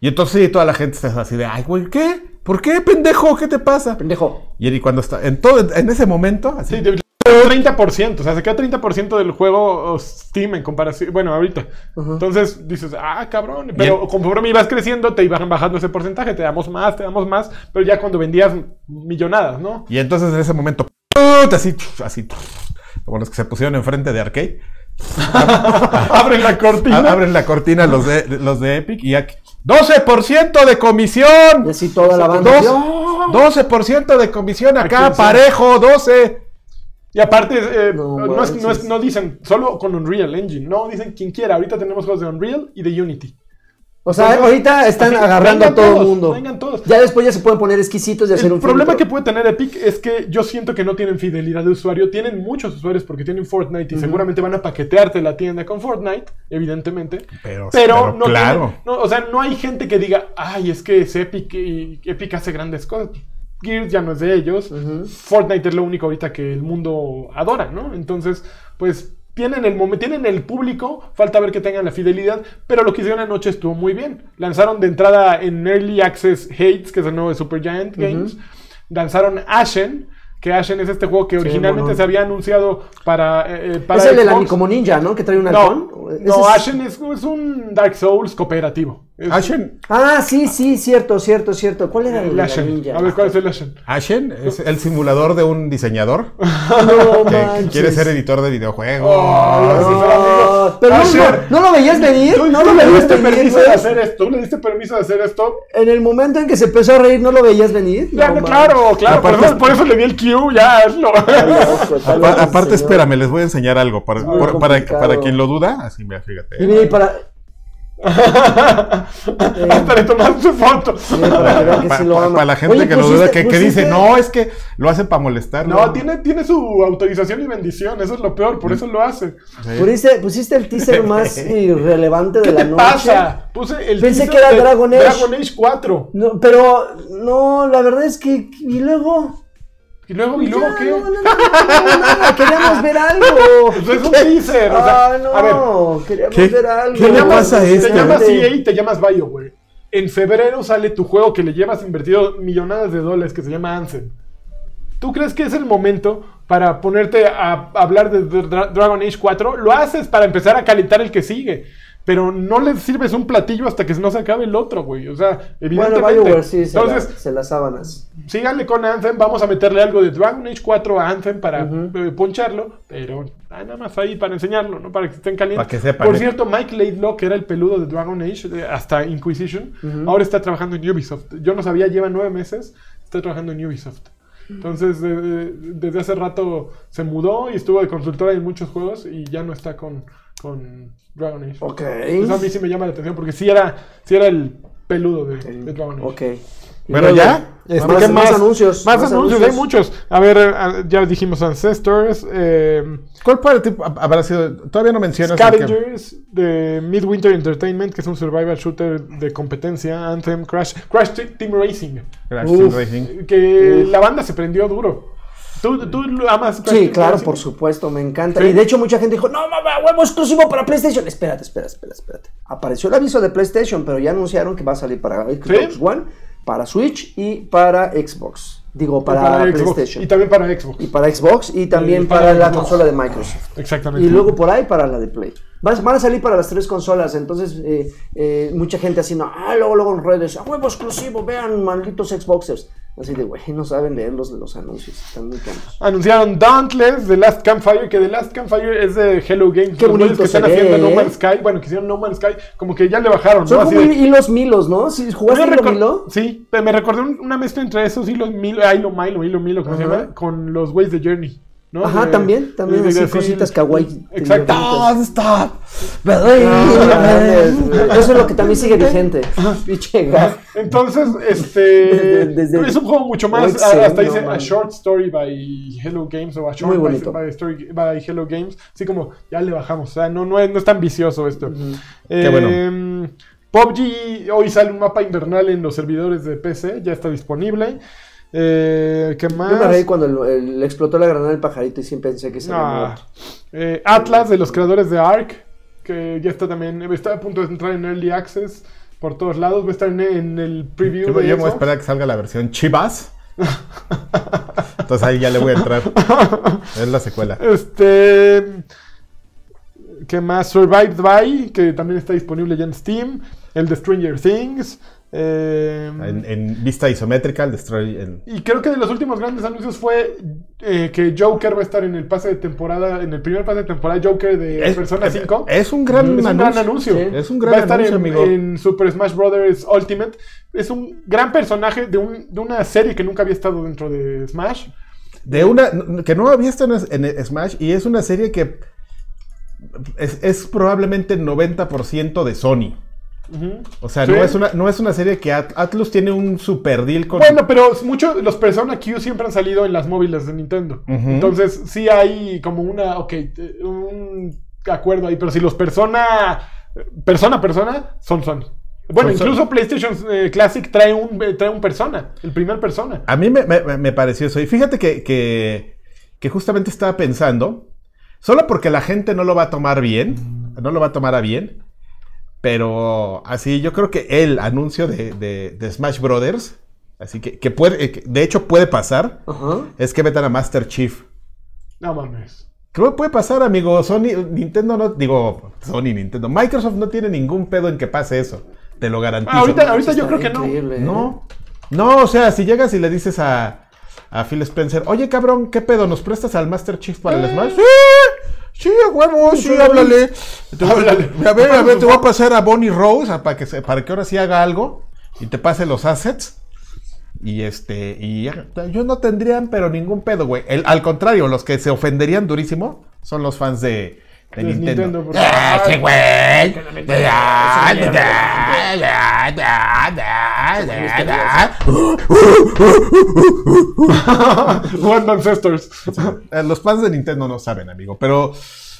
Y entonces sí, toda la gente está así de, ay, güey, ¿qué? ¿Por qué, pendejo? ¿Qué te pasa? Pendejo. Y él, y cuando está, en todo, en ese momento, así. Sí, de- 30%, o sea, se queda 30% del juego Steam en comparación, bueno, ahorita. Entonces dices, ah, cabrón, pero el- conforme ibas creciendo te iban bajando ese porcentaje, te damos más, te damos más, pero ya cuando vendías millonadas, ¿no? Y entonces en ese momento, así, así. Lo bueno es que se pusieron enfrente de Arcade. Abren la cortina. A- Abren la cortina los de, los de Epic y aquí. ¡12% de Y comisión! así toda la banda. Dos- ¡Oh! 12% de comisión acá, parejo, 12. Y aparte, eh, No no, es- no es- no dicen solo con Unreal Engine, no, dicen quien quiera. Ahorita tenemos juegos de Unreal y de Unity. O sea, ahorita están así, agarrando a todo el mundo. vengan todos. Ya después ya se pueden poner exquisitos y hacer El un problema que puede tener Epic es que yo siento que no tienen fidelidad de usuario. Tienen muchos usuarios porque tienen Fortnite y seguramente van a paquetearte la tienda con Fortnite, evidentemente. Pero- Pero, pero no claro. tienen- no, o sea, no hay gente que diga, ay, es que es Epic y Epic hace grandes cosas. Gears ya no es de ellos. Fortnite es lo único ahorita que el mundo adora, ¿no? Entonces, pues tienen el momento, tienen el público, falta ver que tengan la fidelidad, pero lo que hicieron anoche estuvo muy bien. Lanzaron de entrada en Early Access Hates, que es el nuevo de Supergiant Games. Lanzaron Ashen, que Ashen es este juego que originalmente se había anunciado para, eh, eh, para Es el de la como ninja, ¿no? Que trae un No, halcón. No, es- Ashen es, es un Dark Souls cooperativo. Ashen, Ah, sí, sí, cierto, cierto, cierto. ¿Cuál era el, Ashen. ninja? A ver, ¿cuál es el Ashen? Ashen es el simulador de un diseñador No que, manches. quiere ser editor de videojuegos. Oh, No, pero no, Asher. no, no lo veías venir, Tú, no tú lo le veías diste venir, permiso güey. de hacer esto. Tú le diste permiso de hacer esto. En el momento en que se empezó a reír, ¿no lo veías venir? Ya, claro, claro. Por eso, por eso le di el cue. Ya, hazlo. Loco, aparte, espérame, les voy a enseñar algo. Para, por- para, para quien lo duda, así mira, Y fíjate. mira, y para, Hasta le tomaste su foto. para que vean que Pa- sí lo pa- ama. para la gente Oye, que lo duda, pusiste- que, que dice, no, es que lo hace para molestar. No, tiene, tiene su autorización y bendición. Eso es lo peor. Por eso lo hace. Pusiste, pusiste el teaser más irrelevante de ¿Qué la te noche. pasa? Puse el Pensé teaser que era de Dragon Age. Dragon Age 4. No, pero, no, la verdad es que, y luego... Y luego, ¿y luego Ya, qué? No, no, no, queríamos ver algo. Pues es un teaser. O sea, Ah, no, a ver, queríamos ¿Qué- ver algo. qué le pasa a Te este? llamas EA y te llamas BioWare. En febrero sale tu juego que le llevas invertido millonadas de dólares que se llama Anthem. ¿Tú crees que es el momento para ponerte a hablar de Dra- Dragon Age 4? Lo haces para empezar a calentar el que sigue. Pero no le sirves un platillo hasta que no se acabe el otro, güey. O sea, Bueno, evidentemente. BioWare sí, se, Entonces, la- se las sábanas. síganle con Anthem. Vamos a meterle algo de Dragon Age 4 a Anthem para eh, poncharlo. Pero nada más ahí para enseñarlo, ¿no? Para que estén calientes. Para que sepan, Por ¿eh? cierto, Mike Laidlaw, que era el peludo de Dragon Age, de- hasta Inquisition, ahora está trabajando en Ubisoft. Yo no sabía, lleva nueve meses. está trabajando en Ubisoft. Entonces, de- de- desde hace rato se mudó y estuvo de consultora en muchos juegos y ya no está con, con Dragon Age. Ok. Eso a mí sí me llama la atención porque sí era, sí era el peludo de, de Dragon Age. Ok. Bueno, ya. Este, más, ¿qué más anuncios. Más, anuncios, hay muchos. A ver, eh, ya dijimos Ancestors, eh, ¿Cuál para ti habrá sido? Todavía no mencionas. que- Scavengers de Midwinter Entertainment, que es un survival shooter de competencia, Anthem, Crash, Crash Team Racing. Crash Uf. Team Racing. Que la banda se prendió duro. ¿Tú, tú amas Crash Sí, claro, por supuesto, me encanta. Sí. Y de hecho mucha gente dijo, no, mamá, huevo exclusivo para PlayStation. Espérate, espérate, espérate, espérate. Apareció el aviso de PlayStation, pero ya anunciaron que va a salir para Xbox ¿Sí? One, para Switch y para Xbox. Digo, para, Xbox, PlayStation. Y también para Xbox. Y para Xbox y también Y para, para la consola de Microsoft. Exactamente. Y luego por ahí para la de Play. Van, a salir para las tres consolas, entonces eh, eh, mucha gente así, no, ah, luego, luego en redes, a huevo exclusivo, vean, malditos Xboxers. Así de, güey, no saben leer los, los anuncios, están muy tontos. Anunciaron Dauntless, The Last Campfire, que The Last Campfire es de Hello Games. Qué los bonito que están ve, haciendo No ¿eh? Man's Sky. Bueno, que hicieron No Man's Sky, como que ya le bajaron, Son ¿no? Como de- hilos milos, ¿no? Si jugaste hilo milo. Sí, pero me recordé un- una mezcla entre esos hilos Milo, ah, hilo Milo, hilo Milo, ¿cómo se llama? Con los güeyes de Journey. ¿No? Ajá, De- también, también, de- así, cositas kawaii. Exacto. Don't stop. Eso es lo que también sigue vigente. Entonces, este Desde- desde- es un juego mucho más. Hasta no dice a short story by Hello Games o a short Muy by, story by Hello Games. Así como ya le bajamos. O sea, no, no, es, no es tan vicioso esto. Qué bueno. Eh, PUBG hoy sale un mapa invernal en los servidores de PC, ya está disponible. Eh, ¿Qué más? Yo me reí cuando el- el- le explotó la granada del pajarito y sí pensé que se Ah, eh, Atlas de los creadores de Ark, que ya está también, está a punto de entrar en Early Access por todos lados, va a estar en, en el preview Yo, de yo me voy a esperar a que salga la versión Chivas. Entonces ahí ya le voy a entrar. Es la secuela. Este. ¿Qué más? Survived by, que también está disponible ya en Steam. El de Stranger Things. Eh, En, en vista isométrica, el Destroy. en- y creo que de los últimos grandes anuncios fue eh, que Joker va a estar en el pase de temporada, en el primer pase de temporada Joker de Es- Persona 5. Es un gran es un anuncio. gran anuncio. Sí. Es un gran va a estar anuncio, en, amigo. en Super Smash Bros. Ultimate. Es un gran personaje de, un- de una serie que nunca había estado dentro de Smash. De una. que no había estado en, en Smash y es una serie que. Es, es probablemente 90% de Sony. O sea, Sí. no, es una, no es una serie que At- Atlus tiene un super deal con. Bueno, pero muchos los Persona Q siempre han salido en las móviles de Nintendo. Entonces, sí hay como una, ok, un acuerdo ahí, pero si los Persona, persona, persona, son Sony. Bueno, Son Sony. incluso PlayStation eh, Classic trae un, eh, trae un Persona, el primer Persona. A mí me, me- me pareció eso. Y fíjate que, que, que justamente estaba pensando, solo porque la gente no lo va a tomar bien, no lo va a tomar a bien, pero así yo creo que el anuncio de, de- de Smash Brothers, así que, que puede, eh, que de hecho puede pasar, es que metan a Master Chief. No mames. Creo que puede pasar, amigo. Sony, Nintendo no, digo, Sony, Nintendo. Microsoft no tiene ningún pedo en que pase eso. Te lo garantizo. Ah, ahorita, ahorita yo creo que no. increíble, ¿eh? No, no, o sea, si llegas y le dices a, a Phil Spencer, oye cabrón, ¿qué pedo? ¿Nos prestas al Master Chief para el Eh. Smash? Sí, sí, a huevo, sí, háblale. Háblale. A ver, a ver, te voy a pasar a Bonnie Rose para que, para que ahora sí haga algo y te pase los assets. Y este, y yo no tendrían, pero ningún pedo, güey. El- al contrario, los que se ofenderían durísimo son los fans de, de De Nintendo. Porque- ¡Ah, sí, güey! Jugando Ancestors. Eh, Los fans de Nintendo no saben, amigo, pero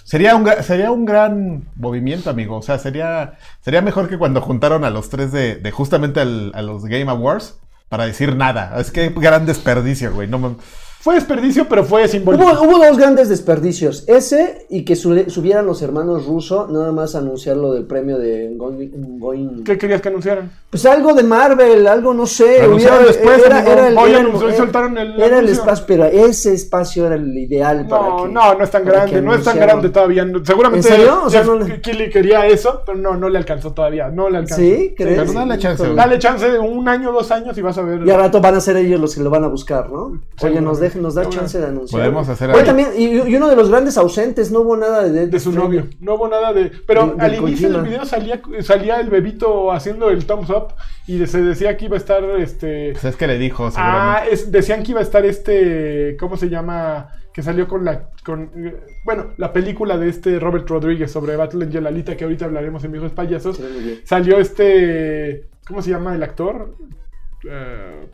sería un, sería un gran movimiento, amigo. O sea, sería, sería mejor que cuando juntaron a los tres de, de justamente al- a los Game Awards para decir nada. Es que gran desperdicio, güey. No, mam- Fue desperdicio, pero fue simbólico. Hubo, hubo dos grandes desperdicios. Ese y que subieran los hermanos rusos, nada más anunciar lo del premio de Going. Going- ¿Qué querías que anunciaran? Pues algo de Marvel, algo no sé. Anunciaron hubiera- después, era, era el, Hoy era el- anunció y era- soltaron el era el espacio, pero ese espacio era el ideal para No, que. no, no es tan grande, no es tan grande todavía. no- Seguramente ¿En serio? O sea, Jeff no le- Keighley quería eso, pero no, no le alcanzó todavía. No le alcanzó. ¿Sí? ¿Crees? Pero dale chance. Dale chance de un año, dos años y vas a ver. Y al rato van a ser ellos los que lo van a buscar, ¿no? Oye, Seguramente. Nos nos da chance de anunciar. podemos hacer ahí. también, y, y uno de los grandes ausentes, no hubo nada de... de su novio. No hubo nada de. Pero De- al inicio del video salía, salía el bebito haciendo el thumbs up y de- se decía que iba a estar este. Pues es que le dijo, Ah, es- decían que iba a estar este. ¿Cómo se llama? Que salió con la. Con, bueno, la película de este Robert Rodríguez sobre Battle Angel Alita, que ahorita hablaremos en Viejos Payasos. Sí. Salió este. ¿Cómo se llama el actor? Eh,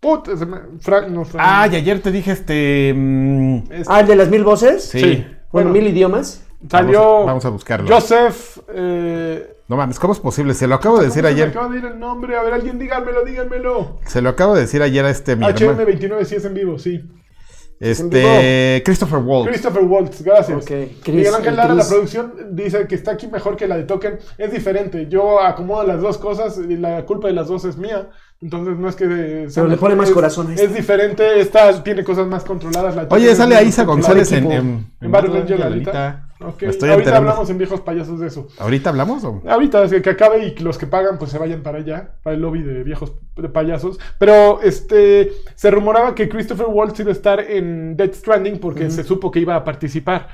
put, se me- Frank, no, Frank- Ah, y ayer te dije este. mm, este- Ah, el de las mil voces. sí. sí. Bueno, Bueno, mil idiomas. salió. Vamos a- vamos a buscarlo. Joseph. Eh, No mames, ¿cómo es posible? Se lo acabo de decir ¿cómo se me ayer. acaba de ir el nombre. A ver, alguien díganmelo, díganmelo. Se lo acabo de decir ayer a este mi hermano. HM29 sí es en vivo, sí. Este. Christopher Waltz. Christopher Waltz, gracias. Ok, Chris, Miguel Ángel el Lara, la producción, dice que está aquí mejor que la de Token. Es diferente. Yo acomodo las dos cosas y la culpa de las dos es mía. Entonces no es que. de- sea le pone más es- corazón a Es, esta. diferente. Esta tiene cosas más controladas. la Oye, sale es a más Isa controlada. González en, equipo. en, En Battle Angel Alita. Alita. Ok, Me estoy Ahorita enterando. hablamos en Viejos Payasos de eso. ¿Ahorita hablamos? O? Ahorita es que, que acabe y los que pagan pues se vayan para allá, para el lobby de viejos payasos. Pero este se rumoraba que Christopher Waltz iba a estar en Dead Stranding porque se supo que iba a participar.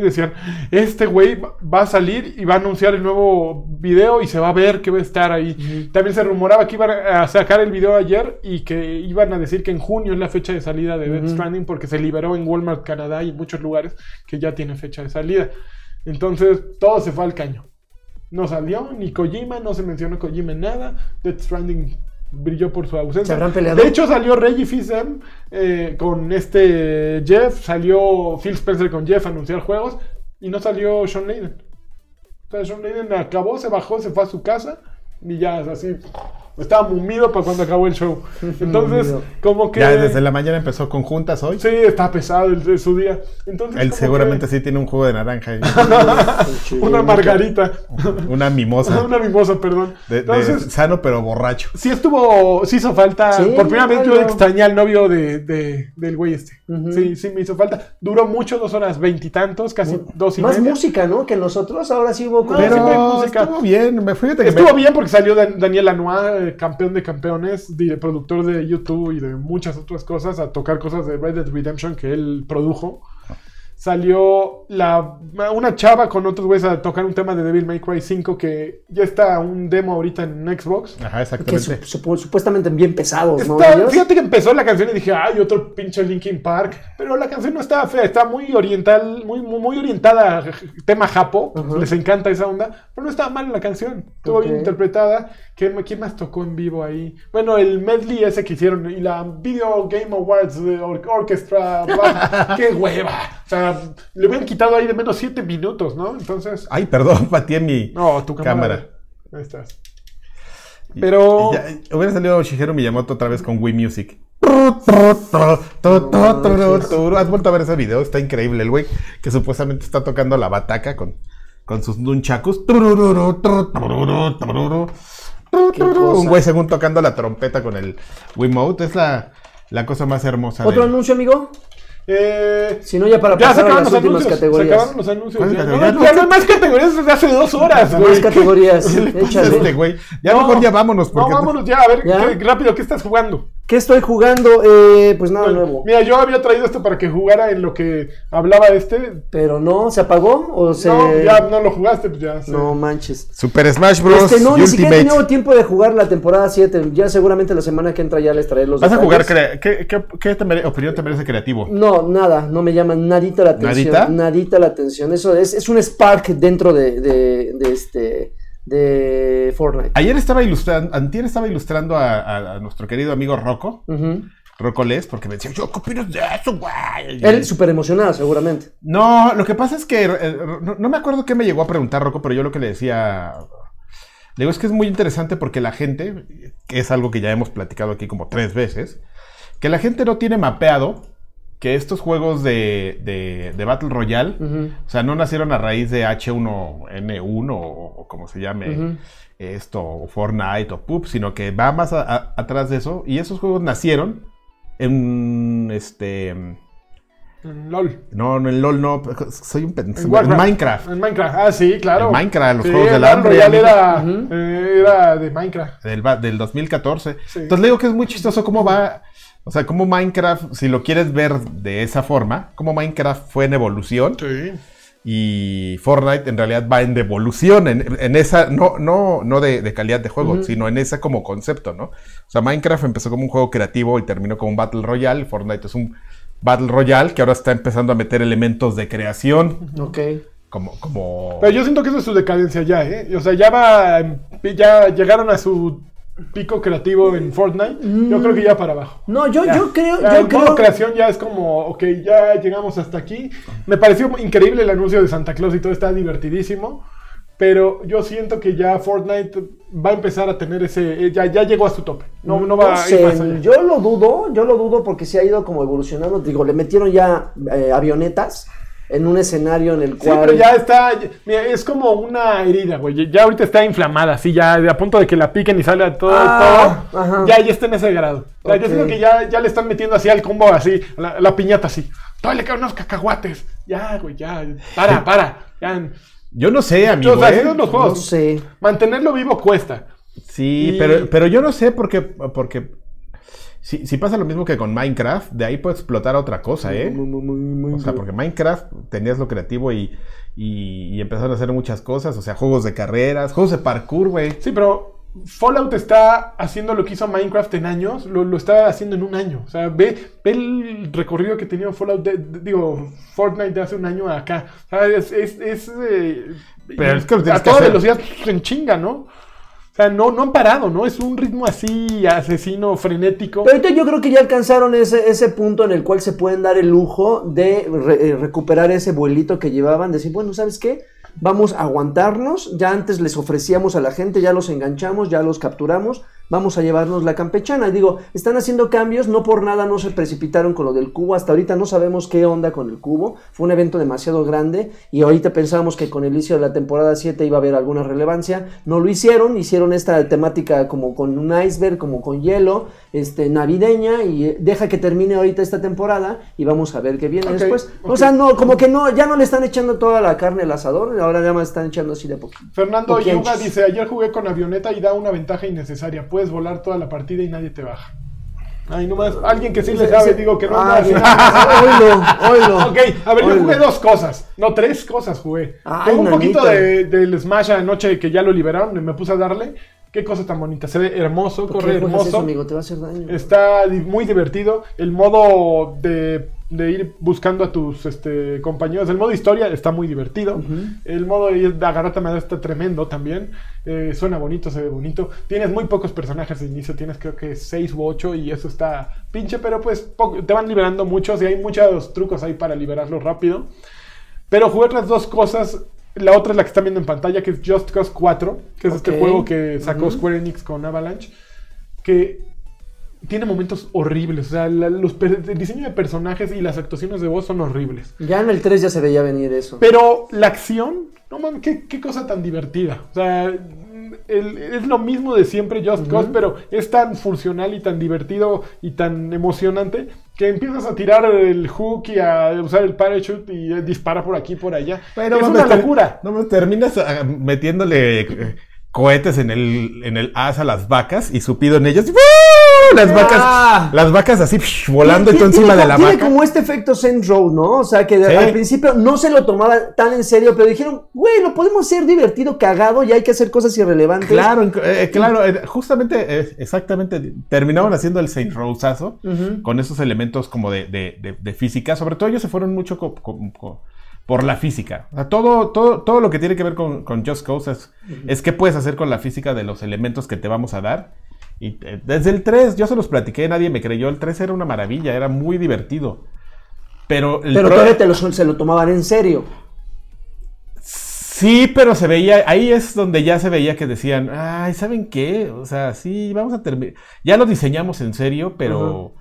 Decían, este güey va- a salir y va a anunciar el nuevo video y se va a ver que va a estar ahí. También se rumoraba que iban a sacar el video ayer y que iban a decir que en junio es la fecha de salida de Dead Stranding porque se liberó en Walmart Canadá y en muchos lugares que ya tiene fecha de salida. Entonces todo se fue al caño. No salió ni Kojima, no se mencionó Kojima en nada. Death Stranding brilló por su ausencia. ¿Se habrán peleado? De hecho, salió Reggie Fils-Aime eh, con este Jeff, salió Phil Spencer con Jeff a anunciar juegos y no salió Sean Layden. O sea, Sean Layden acabó, se bajó, se fue a su casa y ya, así. Estaba mumido para cuando acabó el show. Entonces, como que. Ya desde la mañana empezó con juntas hoy. Sí, está pesado el, de su día. Entonces, Él seguramente que- sí tiene un jugo de naranja. y Una margarita. una mimosa. Una mimosa, perdón. De, sano pero borracho. sí estuvo, sí hizo falta. Sí, por primera vez yo extrañé al novio de, de- del güey este. Sí, sí me hizo falta. Duró mucho, dos horas veintitantos, casi dos y Más media. música, ¿no? Que nosotros ahora sí hubo como... No, siempre hay Pero música. estuvo bien. Me fíjate que Estuvo me- bien porque salió Dan- Daniel Lanois, campeón de campeones, di- productor de YouTube y de muchas otras cosas, a tocar cosas de Red Dead Redemption que él produjo. Salió la, una chava con otros güeyes a tocar un tema de Devil May Cry 5 que ya está un demo ahorita en Xbox. Ajá, Que exactamente. su- supu- supuestamente bien pesados, ¿no? Está- fíjate que empezó la canción y dije, ay, otro pinche Linkin Park. Pero la canción no está fea, está muy oriental, muy, muy, muy orientada a tema japo. Les encanta esa onda. Pero no estaba mal la canción. Estuvo bien interpretada. ¿Quién, quién más tocó en vivo ahí? Bueno, el medley ese que hicieron y la Video Game Awards de or- Orchestra. ¡Qué hueva! O sea, le hubieran quitado ahí de menos 7 minutos, ¿no? Entonces. Ay, perdón, pateé mi No, tu cámara. cámara. Ahí estás. Pero. Ya- hubiera salido Shigeru Miyamoto otra vez con Wii Music. Has vuelto a ver ese video, está increíble. El güey que supuestamente está tocando la bataca con, con sus nunchakus. Un güey según tocando la trompeta con el Wiimote. Es la, la cosa más hermosa. ¿Otro de- anuncio, amigo? Eh, Si no, ya para Ya pasar a las los últimas anuncios. Se categorías. acabaron los anuncios. ¿Cuáles Ya, categorías? no, ya no hay más categorías desde hace dos horas, Más categorías. ¿Qué le pasa a Échale. este güey? Ya No, mejor ya vámonos. No, vámonos ya, a ver, ¿Ya? qué- rápido, ¿qué estás jugando? ¿Qué estoy jugando? Eh, pues nada nuevo. Mira, yo había traído esto para que jugara en lo que hablaba este. Pero no, ¿se apagó? ¿O se.? No, ya no lo jugaste, pues ya. sí. No manches. Super Smash Bros. Este, no, ni siquiera he tenido tiempo de jugar la temporada 7. Ya seguramente la semana que entra ya les traeré los ¿Vas a jugar? ¿Qué, qué, qué te mere- opinión te merece creativo? No, nada, no me llama nadita la atención. ¿Nadita? ¿Nadita? la atención. Eso es, es un Spark dentro de, de, de este de Fortnite. Ayer estaba ilustrando, antier estaba ilustrando a, a- a nuestro querido amigo Rocco, Ujú. Rocco Les, porque me decía, yo, ¿qué opinas de eso, güey? Él súper emocionado, seguramente. No, lo que pasa es que, eh, no, no me acuerdo qué me llegó a preguntar Rocco, pero yo lo que le decía, le digo, es que es muy interesante porque la gente, que es algo que ya hemos platicado aquí como tres veces, que la gente no tiene mapeado que estos juegos de, de- de Battle Royale, o sea, no nacieron a raíz de H1N1 o, o como se llame esto, o Fortnite o PUB, sino que va más a- a- atrás de eso. Y esos juegos nacieron en este. En LOL. No, no, en LOL no. Soy un pendejo. En. Minecraft. En Minecraft. Ah, sí, claro. En Minecraft, los Sí, juegos del hambre, amigo. era, eh, era de Minecraft. Del, del 2014. Sí. Entonces le digo que es muy chistoso cómo va. O sea, como Minecraft, si lo quieres ver de esa forma, como Minecraft fue en evolución Sí. y Fortnite en realidad va en devolución, en, en esa, no, no, no de, de calidad de juego, sino en esa como concepto, ¿no? O sea, Minecraft empezó como un juego creativo y terminó como un Battle Royale. Fortnite es un Battle Royale que ahora está empezando a meter elementos de creación, Ok. como, como... Pero yo siento que eso es su decadencia ya, ¿eh? O sea, ya va. Ya llegaron a su pico creativo en Fortnite. Yo creo que ya para abajo. No, yo, Ya. yo creo, Ya, yo el modo creo. creación ya es como, ok, ya llegamos hasta aquí. Me pareció increíble el anuncio de Santa Claus y todo está divertidísimo. Pero yo siento que ya Fortnite va a empezar a tener ese. eh, Ya, ya llegó a su tope. No, no va a ir sé, más allá. yo lo dudo, yo lo dudo porque se ha ido como evolucionando. Digo, le metieron ya eh, avionetas en un escenario en el Sí, cual. pero ya está, mira, es como una herida, güey. Ya ahorita está inflamada, así ya a punto de que la piquen y sale todo, Ah, todo. ajá. Ya, ya está en ese grado. O sea, Ok. Yo siento que ya, ya le están metiendo así al combo, así, la, la piñata así. Todavía le quedan unos cacahuates. Ya, güey, ya. Para, para. Ya. Yo no sé, amigo. O sea, ¿eh? No sé. Mantenerlo vivo cuesta. Sí, Y- pero, pero yo no sé porque, porque si, si pasa lo mismo que con Minecraft, de ahí puede explotar otra cosa, ¿eh? O sea, porque Minecraft tenías lo creativo y, y, y empezaron a hacer muchas cosas, o sea, juegos de carreras, juegos de parkour, güey. Sí, pero Fallout está haciendo lo que hizo Minecraft en años, lo, lo está haciendo en un año. O sea, ve, ve el recorrido que tenía Fallout, de- de- digo, Fortnite de hace un año acá. O sea, es, es, es, eh, Pero es que a toda hacer. velocidad en chinga, ¿no? O sea, no, no han parado, ¿no? Es un ritmo así, asesino, frenético. Pero ahorita yo creo que ya alcanzaron ese, ese punto en el cual se pueden dar el lujo de eh, recuperar ese vuelito que llevaban, decir, bueno, ¿sabes qué? Vamos a aguantarnos, ya antes les ofrecíamos a la gente, ya los enganchamos, ya los capturamos, vamos a llevarnos la campechana. Y digo, están haciendo cambios, no por nada no se precipitaron con lo del cubo, hasta ahorita no sabemos qué onda con el cubo, fue un evento demasiado grande y ahorita pensábamos que con el inicio de la temporada 7 iba a haber alguna relevancia, no lo hicieron, hicieron esta temática como con un iceberg, como con hielo, este, navideña y eh, deja que termine ahorita esta temporada y vamos a ver qué viene después. O sea, no, como que no, ya no le están echando toda la carne al asador, ahora ya más están echando así de poquito. Fernando. Yuga dice, ayer jugué con avioneta y da una ventaja innecesaria. Puedes volar toda la partida y nadie te baja. Ay, nomás, alguien que sí le sabe, digo que no anda Ay, así. oílo, oílo. Ok, a ver, yo jugué dos cosas. No, tres cosas jugué. Tengo un poquito de, del Smash anoche que ya lo liberaron y me puse a darle. Qué cosa tan bonita. Se ve hermoso, ¿Por qué corre eso, hermoso. amigo? Te va a hacer daño. Está muy divertido. El modo de, de ir buscando a tus este, compañeros. El modo historia está muy divertido. El modo de ir de agarrarte a madre está tremendo también. Eh, suena bonito, se ve bonito. Tienes muy pocos personajes de inicio. Tienes creo que 6 u 8 y eso está pinche. Pero pues te van liberando muchos y hay muchos trucos ahí para liberarlos rápido. Pero jugué otras dos cosas. La otra es la que están viendo en pantalla, que es Just Cause 4, que es este juego que sacó. Square Enix con Avalanche, que tiene momentos horribles. O sea, la- los el diseño de personajes y las actuaciones de voz son horribles. Ya en el 3 ya se veía venir eso. Pero la acción, no mames, qué, qué cosa tan divertida. O sea, el- es lo mismo de siempre Just Cause, pero es tan funcional y tan divertido y tan emocionante que empiezas a tirar el hook y a usar el parachute y dispara por aquí por allá. Es una locura. No me terminas ah, metiéndole eh, cohetes en el, en el as a las vacas y supido en ellas. ¡uh! Las vacas, Ah. las vacas así psh, volando y Tiene- tú encima tiene de la Tiene vaca. como este efecto Saint Row, ¿no? O sea, que Sí. al principio no se lo tomaba tan en serio, pero dijeron, güey, lo podemos hacer divertido, cagado, y hay que hacer cosas irrelevantes. Claro, eh, claro, eh, justamente, eh, exactamente, terminaban haciendo el Saint Rosazo con esos elementos como de, de- de- de física. Sobre todo ellos se fueron mucho co- co- co- por la física. O sea, todo, todo, todo lo que tiene que ver con, con Just Cause es, es qué puedes hacer con la física de los elementos que te vamos a dar. Y eh, desde el 3, yo se los platiqué, nadie me creyó. El 3 era una maravilla, era muy divertido. Pero, el Pero pro- todavía te lo, se lo tomaban en serio. Sí, pero se veía, ahí es donde ya se veía que decían, ay, ¿saben qué? O sea, sí, vamos a terminar. Ya lo diseñamos en serio, pero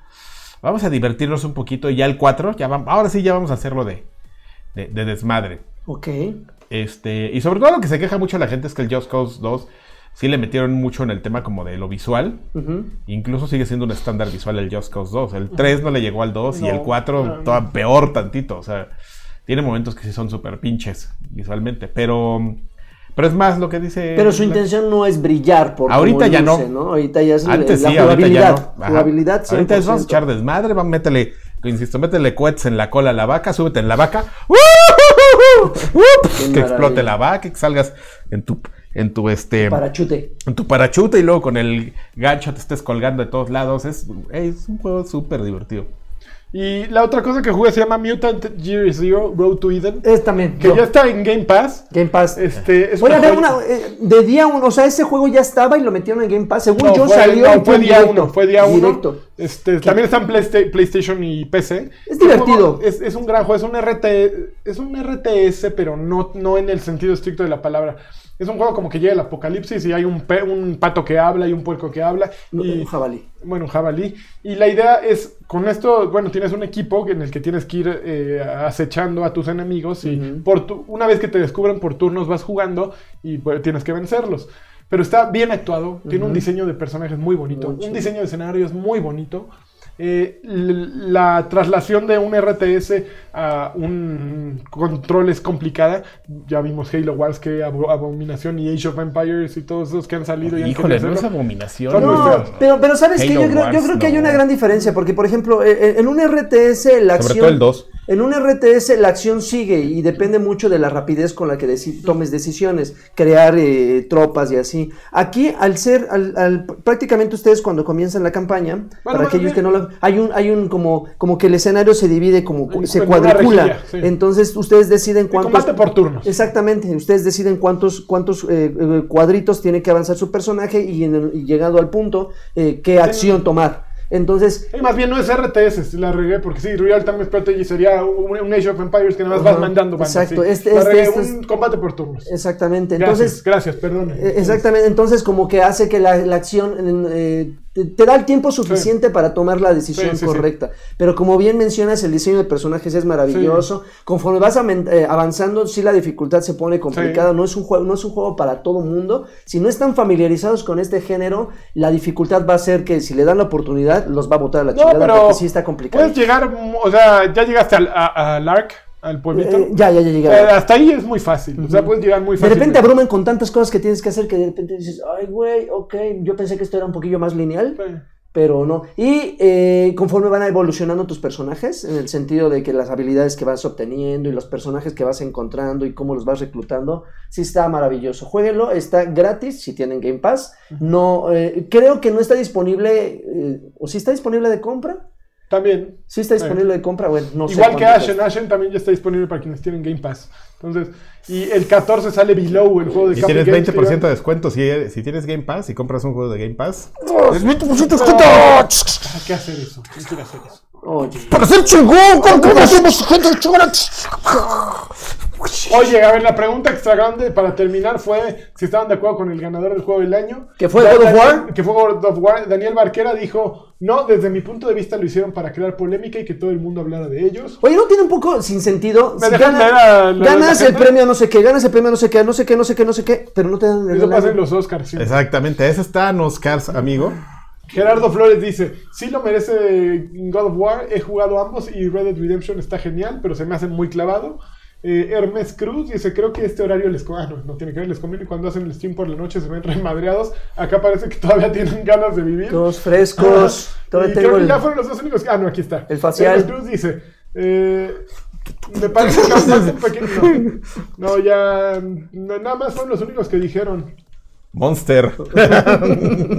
vamos a divertirnos un poquito. Y ya el 4, ya vamos, ahora sí ya vamos a hacerlo de, de, de desmadre. Ok. Este, y sobre todo lo que se queja mucho la gente es que el Just Cause 2 sí le metieron mucho en el tema como de lo visual. Incluso sigue siendo un estándar visual el Just Cause 2. El 3 no le llegó al 2 y el 4 no. todavía peor tantito. O sea, tiene momentos que sí son súper pinches visualmente. Pero, Pero es más lo que dice. Pero su intención no es brillar por Ahorita ya luce, no. Ahorita ya es Antes la sí, ahorita ya jugabilidad. no. Jugabilidad Ahorita es vamos a 100%. echar desmadre, vamos, métele, insisto, métele cohetes en la cola a la vaca, súbete en la vaca. que explote la vaca, que salgas en tu, en tu este. Parachute. en tu parachute y luego con el gancho te estés colgando de todos lados. Es, es un juego súper divertido. Y la otra cosa que jugué se llama Mutant Year Zero Road to Eden. Es también. Que yo. ya está en Game Pass. Game Pass. Este, es Voy a ver joya. una. eh, de día uno. O sea, ese juego ya estaba y lo metieron en Game Pass. Según No, yo fue, salió. no, fue en día directo. uno, fue día uno. Directo. Este, también está en Playsta- PlayStation y PC. Es divertido. Es, es un gran juego, es un RT, es un RTS, pero no, no en el sentido estricto de la palabra. Es un juego como que llega el apocalipsis y hay un, pe- un pato que habla y un puerco que habla. Y, un jabalí. bueno, un jabalí. Y la idea es, con esto, bueno, tienes un equipo en el que tienes que ir eh, acechando a tus enemigos y por tu- una vez que te descubren por turnos vas jugando y pues, tienes que vencerlos. Pero está bien actuado, tiene un diseño de personajes muy bonito, un diseño de escenarios muy bonito. Eh, la traslación de un RTS a un control es complicada. Ya vimos Halo Wars, que Abo- Abominación y Age of Empires y todos esos que han salido. y han Híjole, no es abominación. No, pero, pero sabes que Halo yo creo, yo creo que hay una gran diferencia, porque por ejemplo, eh, en un RTS la Sobre acción... todo el 2. En un RTS la acción sigue y depende mucho de la rapidez con la que deci- tomes decisiones, crear eh, tropas y así. Aquí, al ser, al, al- prácticamente ustedes cuando comienzan la campaña, para aquellos bien- que no lo, hay un, hay un como, como que el escenario se divide como, se cuadricula. rejilla, sí. Entonces ustedes deciden cuántos. combate por turnos. Exactamente, ustedes deciden cuántos, cuántos eh, eh, cuadritos tiene que avanzar su personaje y, en el- y llegado al punto, eh, qué acción tomar. Entonces, Eh, más bien no es RTS, la regué, porque sí, Real Time Strategy sería un, un Age of Empires que nada más vas mandando bandas, exacto, sí. este- La este- regué, este un combate por turnos. exactamente. Gracias, Entonces, gracias, perdón. Eh, Exactamente, entonces como que hace que la, la acción eh, te, te da el tiempo suficiente para tomar la decisión Sí, sí, sí. correcta. Pero como bien mencionas, el diseño de personajes es maravilloso. Conforme vas eh, avanzando, sí la dificultad se pone complicada. No, es un juego, no es un juego para todo mundo. Si no están familiarizados con este género, la dificultad va a ser que si le dan la oportunidad, los va a botar a la No, chingada pero porque sí está complicado. puedes llegar, o sea, ya llegaste al, a, al Ark, al pueblito. Eh, ya, ya, ya llegaron. sea, hasta ahí es muy fácil, o sea, puedes llegar muy De fácil. repente abruman con tantas cosas que tienes que hacer que de repente dices, ay, güey, ok, yo pensé que esto era un poquillo más lineal. Sí. pero no. Y eh, conforme van evolucionando tus personajes, en el sentido de que las habilidades que vas obteniendo y los personajes que vas encontrando y cómo los vas reclutando, sí está maravilloso. Jueguenlo, está gratis si tienen Game Pass. No, eh, creo que no está disponible, o si está disponible de compra. También. Sí está disponible de compra, bueno, no sé. Igual que cuánto Ashen, cuesta. Ashen también ya está disponible para quienes tienen Game Pass. Entonces, y el 14 sale Below, el juego de Y Capcom tienes Games, 20% que de descuento si, si tienes Game Pass y compras un juego de Game Pass. ¡Es 20% de descuento! ¿Para qué hacer eso? ¿Quién quiere hacer eso? Oye, ¡Para ser chingón! ¿Cómo que hacemos gente chingona? Oye, a ver, la pregunta extra grande para terminar fue si estaban de acuerdo con el ganador del juego del año. ¿Que fue God of War? Que fue God of War. Daniel Barquera dijo, no, desde mi punto de vista lo hicieron para crear polémica y que todo el mundo hablara de ellos. Oye, ¿no tiene un poco sin sentido? ¿Me Si dejan gana- ver a la- ganas la el premio no sé qué, ganas el premio no sé qué, no sé qué, no sé qué, no sé qué, pero no te dan el Eso pasa en los Oscars. sí. Exactamente, ese está en Oscars, amigo. Gerardo Flores dice, sí lo merece God of War, he jugado ambos y Red Dead Redemption está genial, pero se me hace muy clavado. Eh, Hermes Cruz dice, creo que este horario les conviene, ah, no, no tiene que ver, les conviene cuando hacen el stream por la noche se ven remadreados, acá parece que todavía tienen ganas de vivir. Todos frescos. Y Todavía creo tengo que el... ya fueron los dos únicos. Ah, no, aquí está. El facial. Hermes Cruz dice, eh, me parece que un pequeño... No, no, ya... no, nada más fueron los únicos que dijeron. Monster.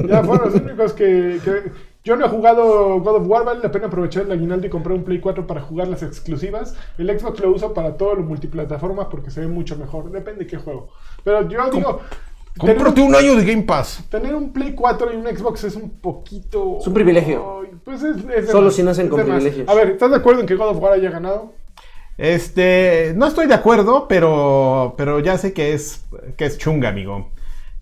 Ya fueron los únicos que, que- Yo no he jugado God of War, vale la pena aprovechar el aguinaldo y comprar un Play 4 para jugar las exclusivas. El Xbox lo uso para todo lo multiplataforma porque se ve mucho mejor. Depende de qué juego. Pero yo digo... Cómprate un año de Game Pass. Tener un Play 4 y un Xbox es un poquito... Es un privilegio. Pues es, Solo más, si nacen con privilegios. A ver, ¿estás de acuerdo en que God of War haya ganado? Este, no estoy de acuerdo, pero, pero ya sé que es, que es chunga, amigo.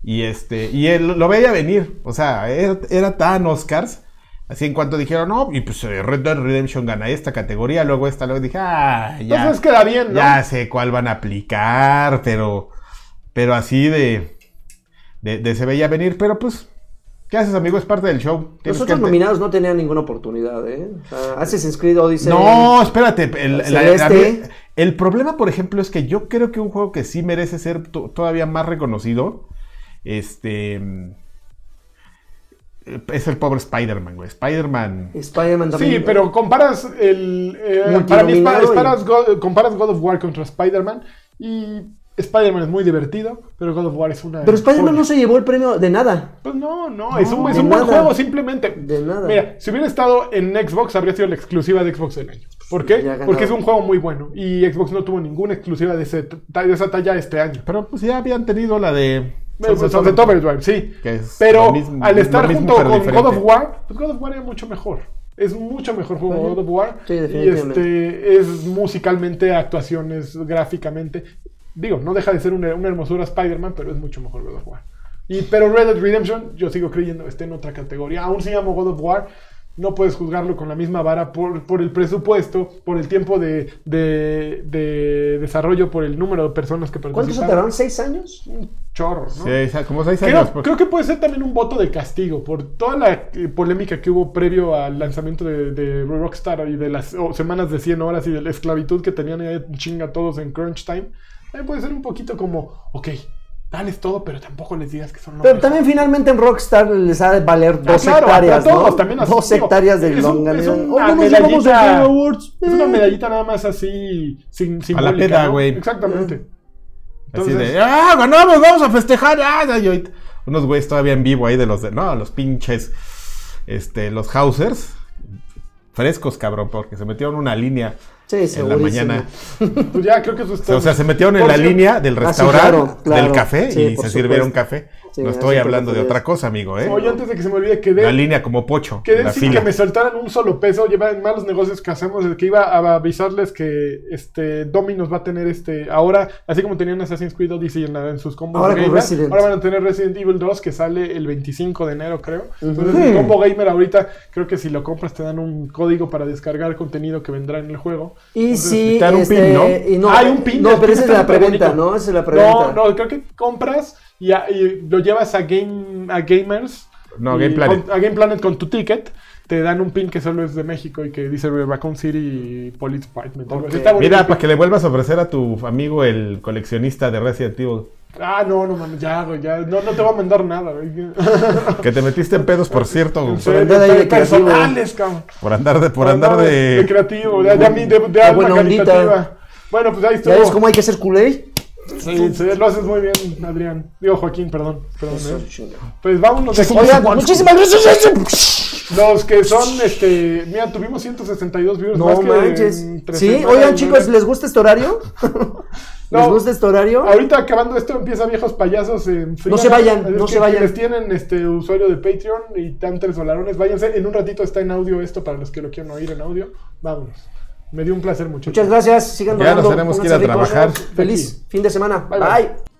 Y este, y él lo veía venir. O sea, era, era tan Oscars. Así en cuanto dijeron, no, y pues eh, Red Dead Redemption gana esta categoría, luego esta, luego dije, ah, ya. Entonces queda bien, ¿no? Ya sé cuál van a aplicar, pero, pero así de, de, de se veía venir, pero pues, ¿qué haces, amigo? Es parte del show. Tienes Los otros que- nominados no tenían ninguna oportunidad, ¿eh? O sea, Assassin's Creed Odyssey. No, espérate, el, El problema, por ejemplo, es que yo creo que un juego que sí merece ser to- todavía más reconocido, este, es el pobre Spider-Man, güey. Spider-Man. Spider-Man Sí, también. pero comparas el. eh, para mí, y- comparas God, comparas God of War contra Spider-Man. Y Spider-Man es muy divertido, pero God of War es una. Pero Spider-Man no se llevó el premio de nada. Pues no, no, es un, es un buen juego, simplemente. De nada. Mira, si hubiera estado en Xbox, habría sido la exclusiva de Xbox del año. ¿Por qué? Porque es un juego muy bueno. Y Xbox no tuvo ninguna exclusiva de, ese, de esa talla este año. Pero pues ya habían tenido la de. Pues, Sunset Overdrive, sí. Que es Pero mismo- al estar mismo, junto con diferente. God of War, pues God of War es mucho mejor. Es mucho mejor juego Ujú. God of War. Sí, y definitivamente. este es musicalmente, actuaciones, gráficamente. Digo, no deja de ser una, una hermosura Spider-Man, pero es mucho mejor God of War. Y, pero Red Dead Redemption, yo sigo creyendo, está en otra categoría. Aún se llama God of War. No puedes juzgarlo con la misma vara por, por el presupuesto, por el tiempo de, de, de desarrollo, por el número de personas que ¿Cuántos se participaron. tardaron? ¿Seis años? Un chorro, ¿no? Sí, como seis Creo, años. pues. creo que puede ser también un voto de castigo por toda la eh, polémica que hubo previo al lanzamiento de, de Rockstar y de las oh, semanas de 100 horas y de la esclavitud que tenían ahí chinga todos en crunch time. También puede ser un poquito como, ok, dales todo, pero tampoco les digas que son lo Pero mejor. también finalmente en Rockstar les ha de valer Ah, dos claro, hectáreas, a todos ¿no? también así, dos digo, hectáreas de es un- longanía. es una medallita-. Es una medallita nada más así, sin, simbólica, peda, ¿no? güey. Exactamente. Así Entonces- de, ¡ah, ganamos! ¡Vamos a festejar! ¡Ah! Y unos güeyes todavía en vivo ahí de los de, no, los pinches, este, los Hausers, frescos, cabrón, porque se metieron una línea Sí, en la mañana. Pues ya creo que eso O está. sea, o sea, se metieron en la línea del Ah, restaurante, claro, claro. del café Sí, y se sirvieron café. Sí, no estoy hablando de otra cosa, amigo, ¿eh? Oye, antes de que se me olvide, quedé. La línea como pocho. Quedé sin fila. que me soltaran un solo peso. Lleva en malos negocios que hacemos. De que iba a avisarles que este Dominos va a tener este. Ahora, así como tenían Assassin's Creed Odyssey en, la- en sus combos Ahora con gamer, ahora van a tener Resident Evil 2 que sale el 25 de enero, creo. Entonces, el combo gamer ahorita, creo que si lo compras te dan un código para descargar contenido que vendrá en el juego. Y Entonces, si. te dan un este, pin, ¿no? y no, Hay un pin, No, el pero esa es la preventa, bonito. ¿no? Esa es la No, preventa. no, creo que compras y, a- y lo llevas a Game a Gamers. No, Game Planet. con- a Game Planet con tu ticket. Te dan un pin que solo es de México y que dice Raccoon City y Police Department. Mira, para que le vuelvas a ofrecer a tu amigo el coleccionista de Resident Evil. Ah, no, no mames, ya, güey, ya. No, no te va a mandar nada, güey. Que te metiste en pedos, por cierto, En por, andar de personales, cabrón. andar de, por andar de, de... creativo, de, de, de, de De alma buena ondita. caritativa. Bueno, pues ahí ¿Ya ves estuvo. cómo hay que hacer culé? Sí, sí, lo haces muy bien, Adrián. Digo, Joaquín, perdón. perdón ¿eh? Pues vámonos de. Oigan, muchísimas gracias. Los que son, este, mira, tuvimos 162 viewers más No que manches. en tres Sí, oigan chicos, ¿les gusta este horario? ¿Les No. gusta este horario? Ahorita acabando esto empieza Viejos Payasos en No se vayan, Es no que se vayan. quienes tienen este usuario de Patreon y tan tres dolarones, váyanse. En un ratito está en audio esto para los que lo quieran oír en audio. Vámonos. Me dio un placer, muchachos. Muchas gracias. Sigan Ya nos donando, tenemos que ir pónganse a ricos. trabajar. Feliz fin de semana. Bye, bye. bye.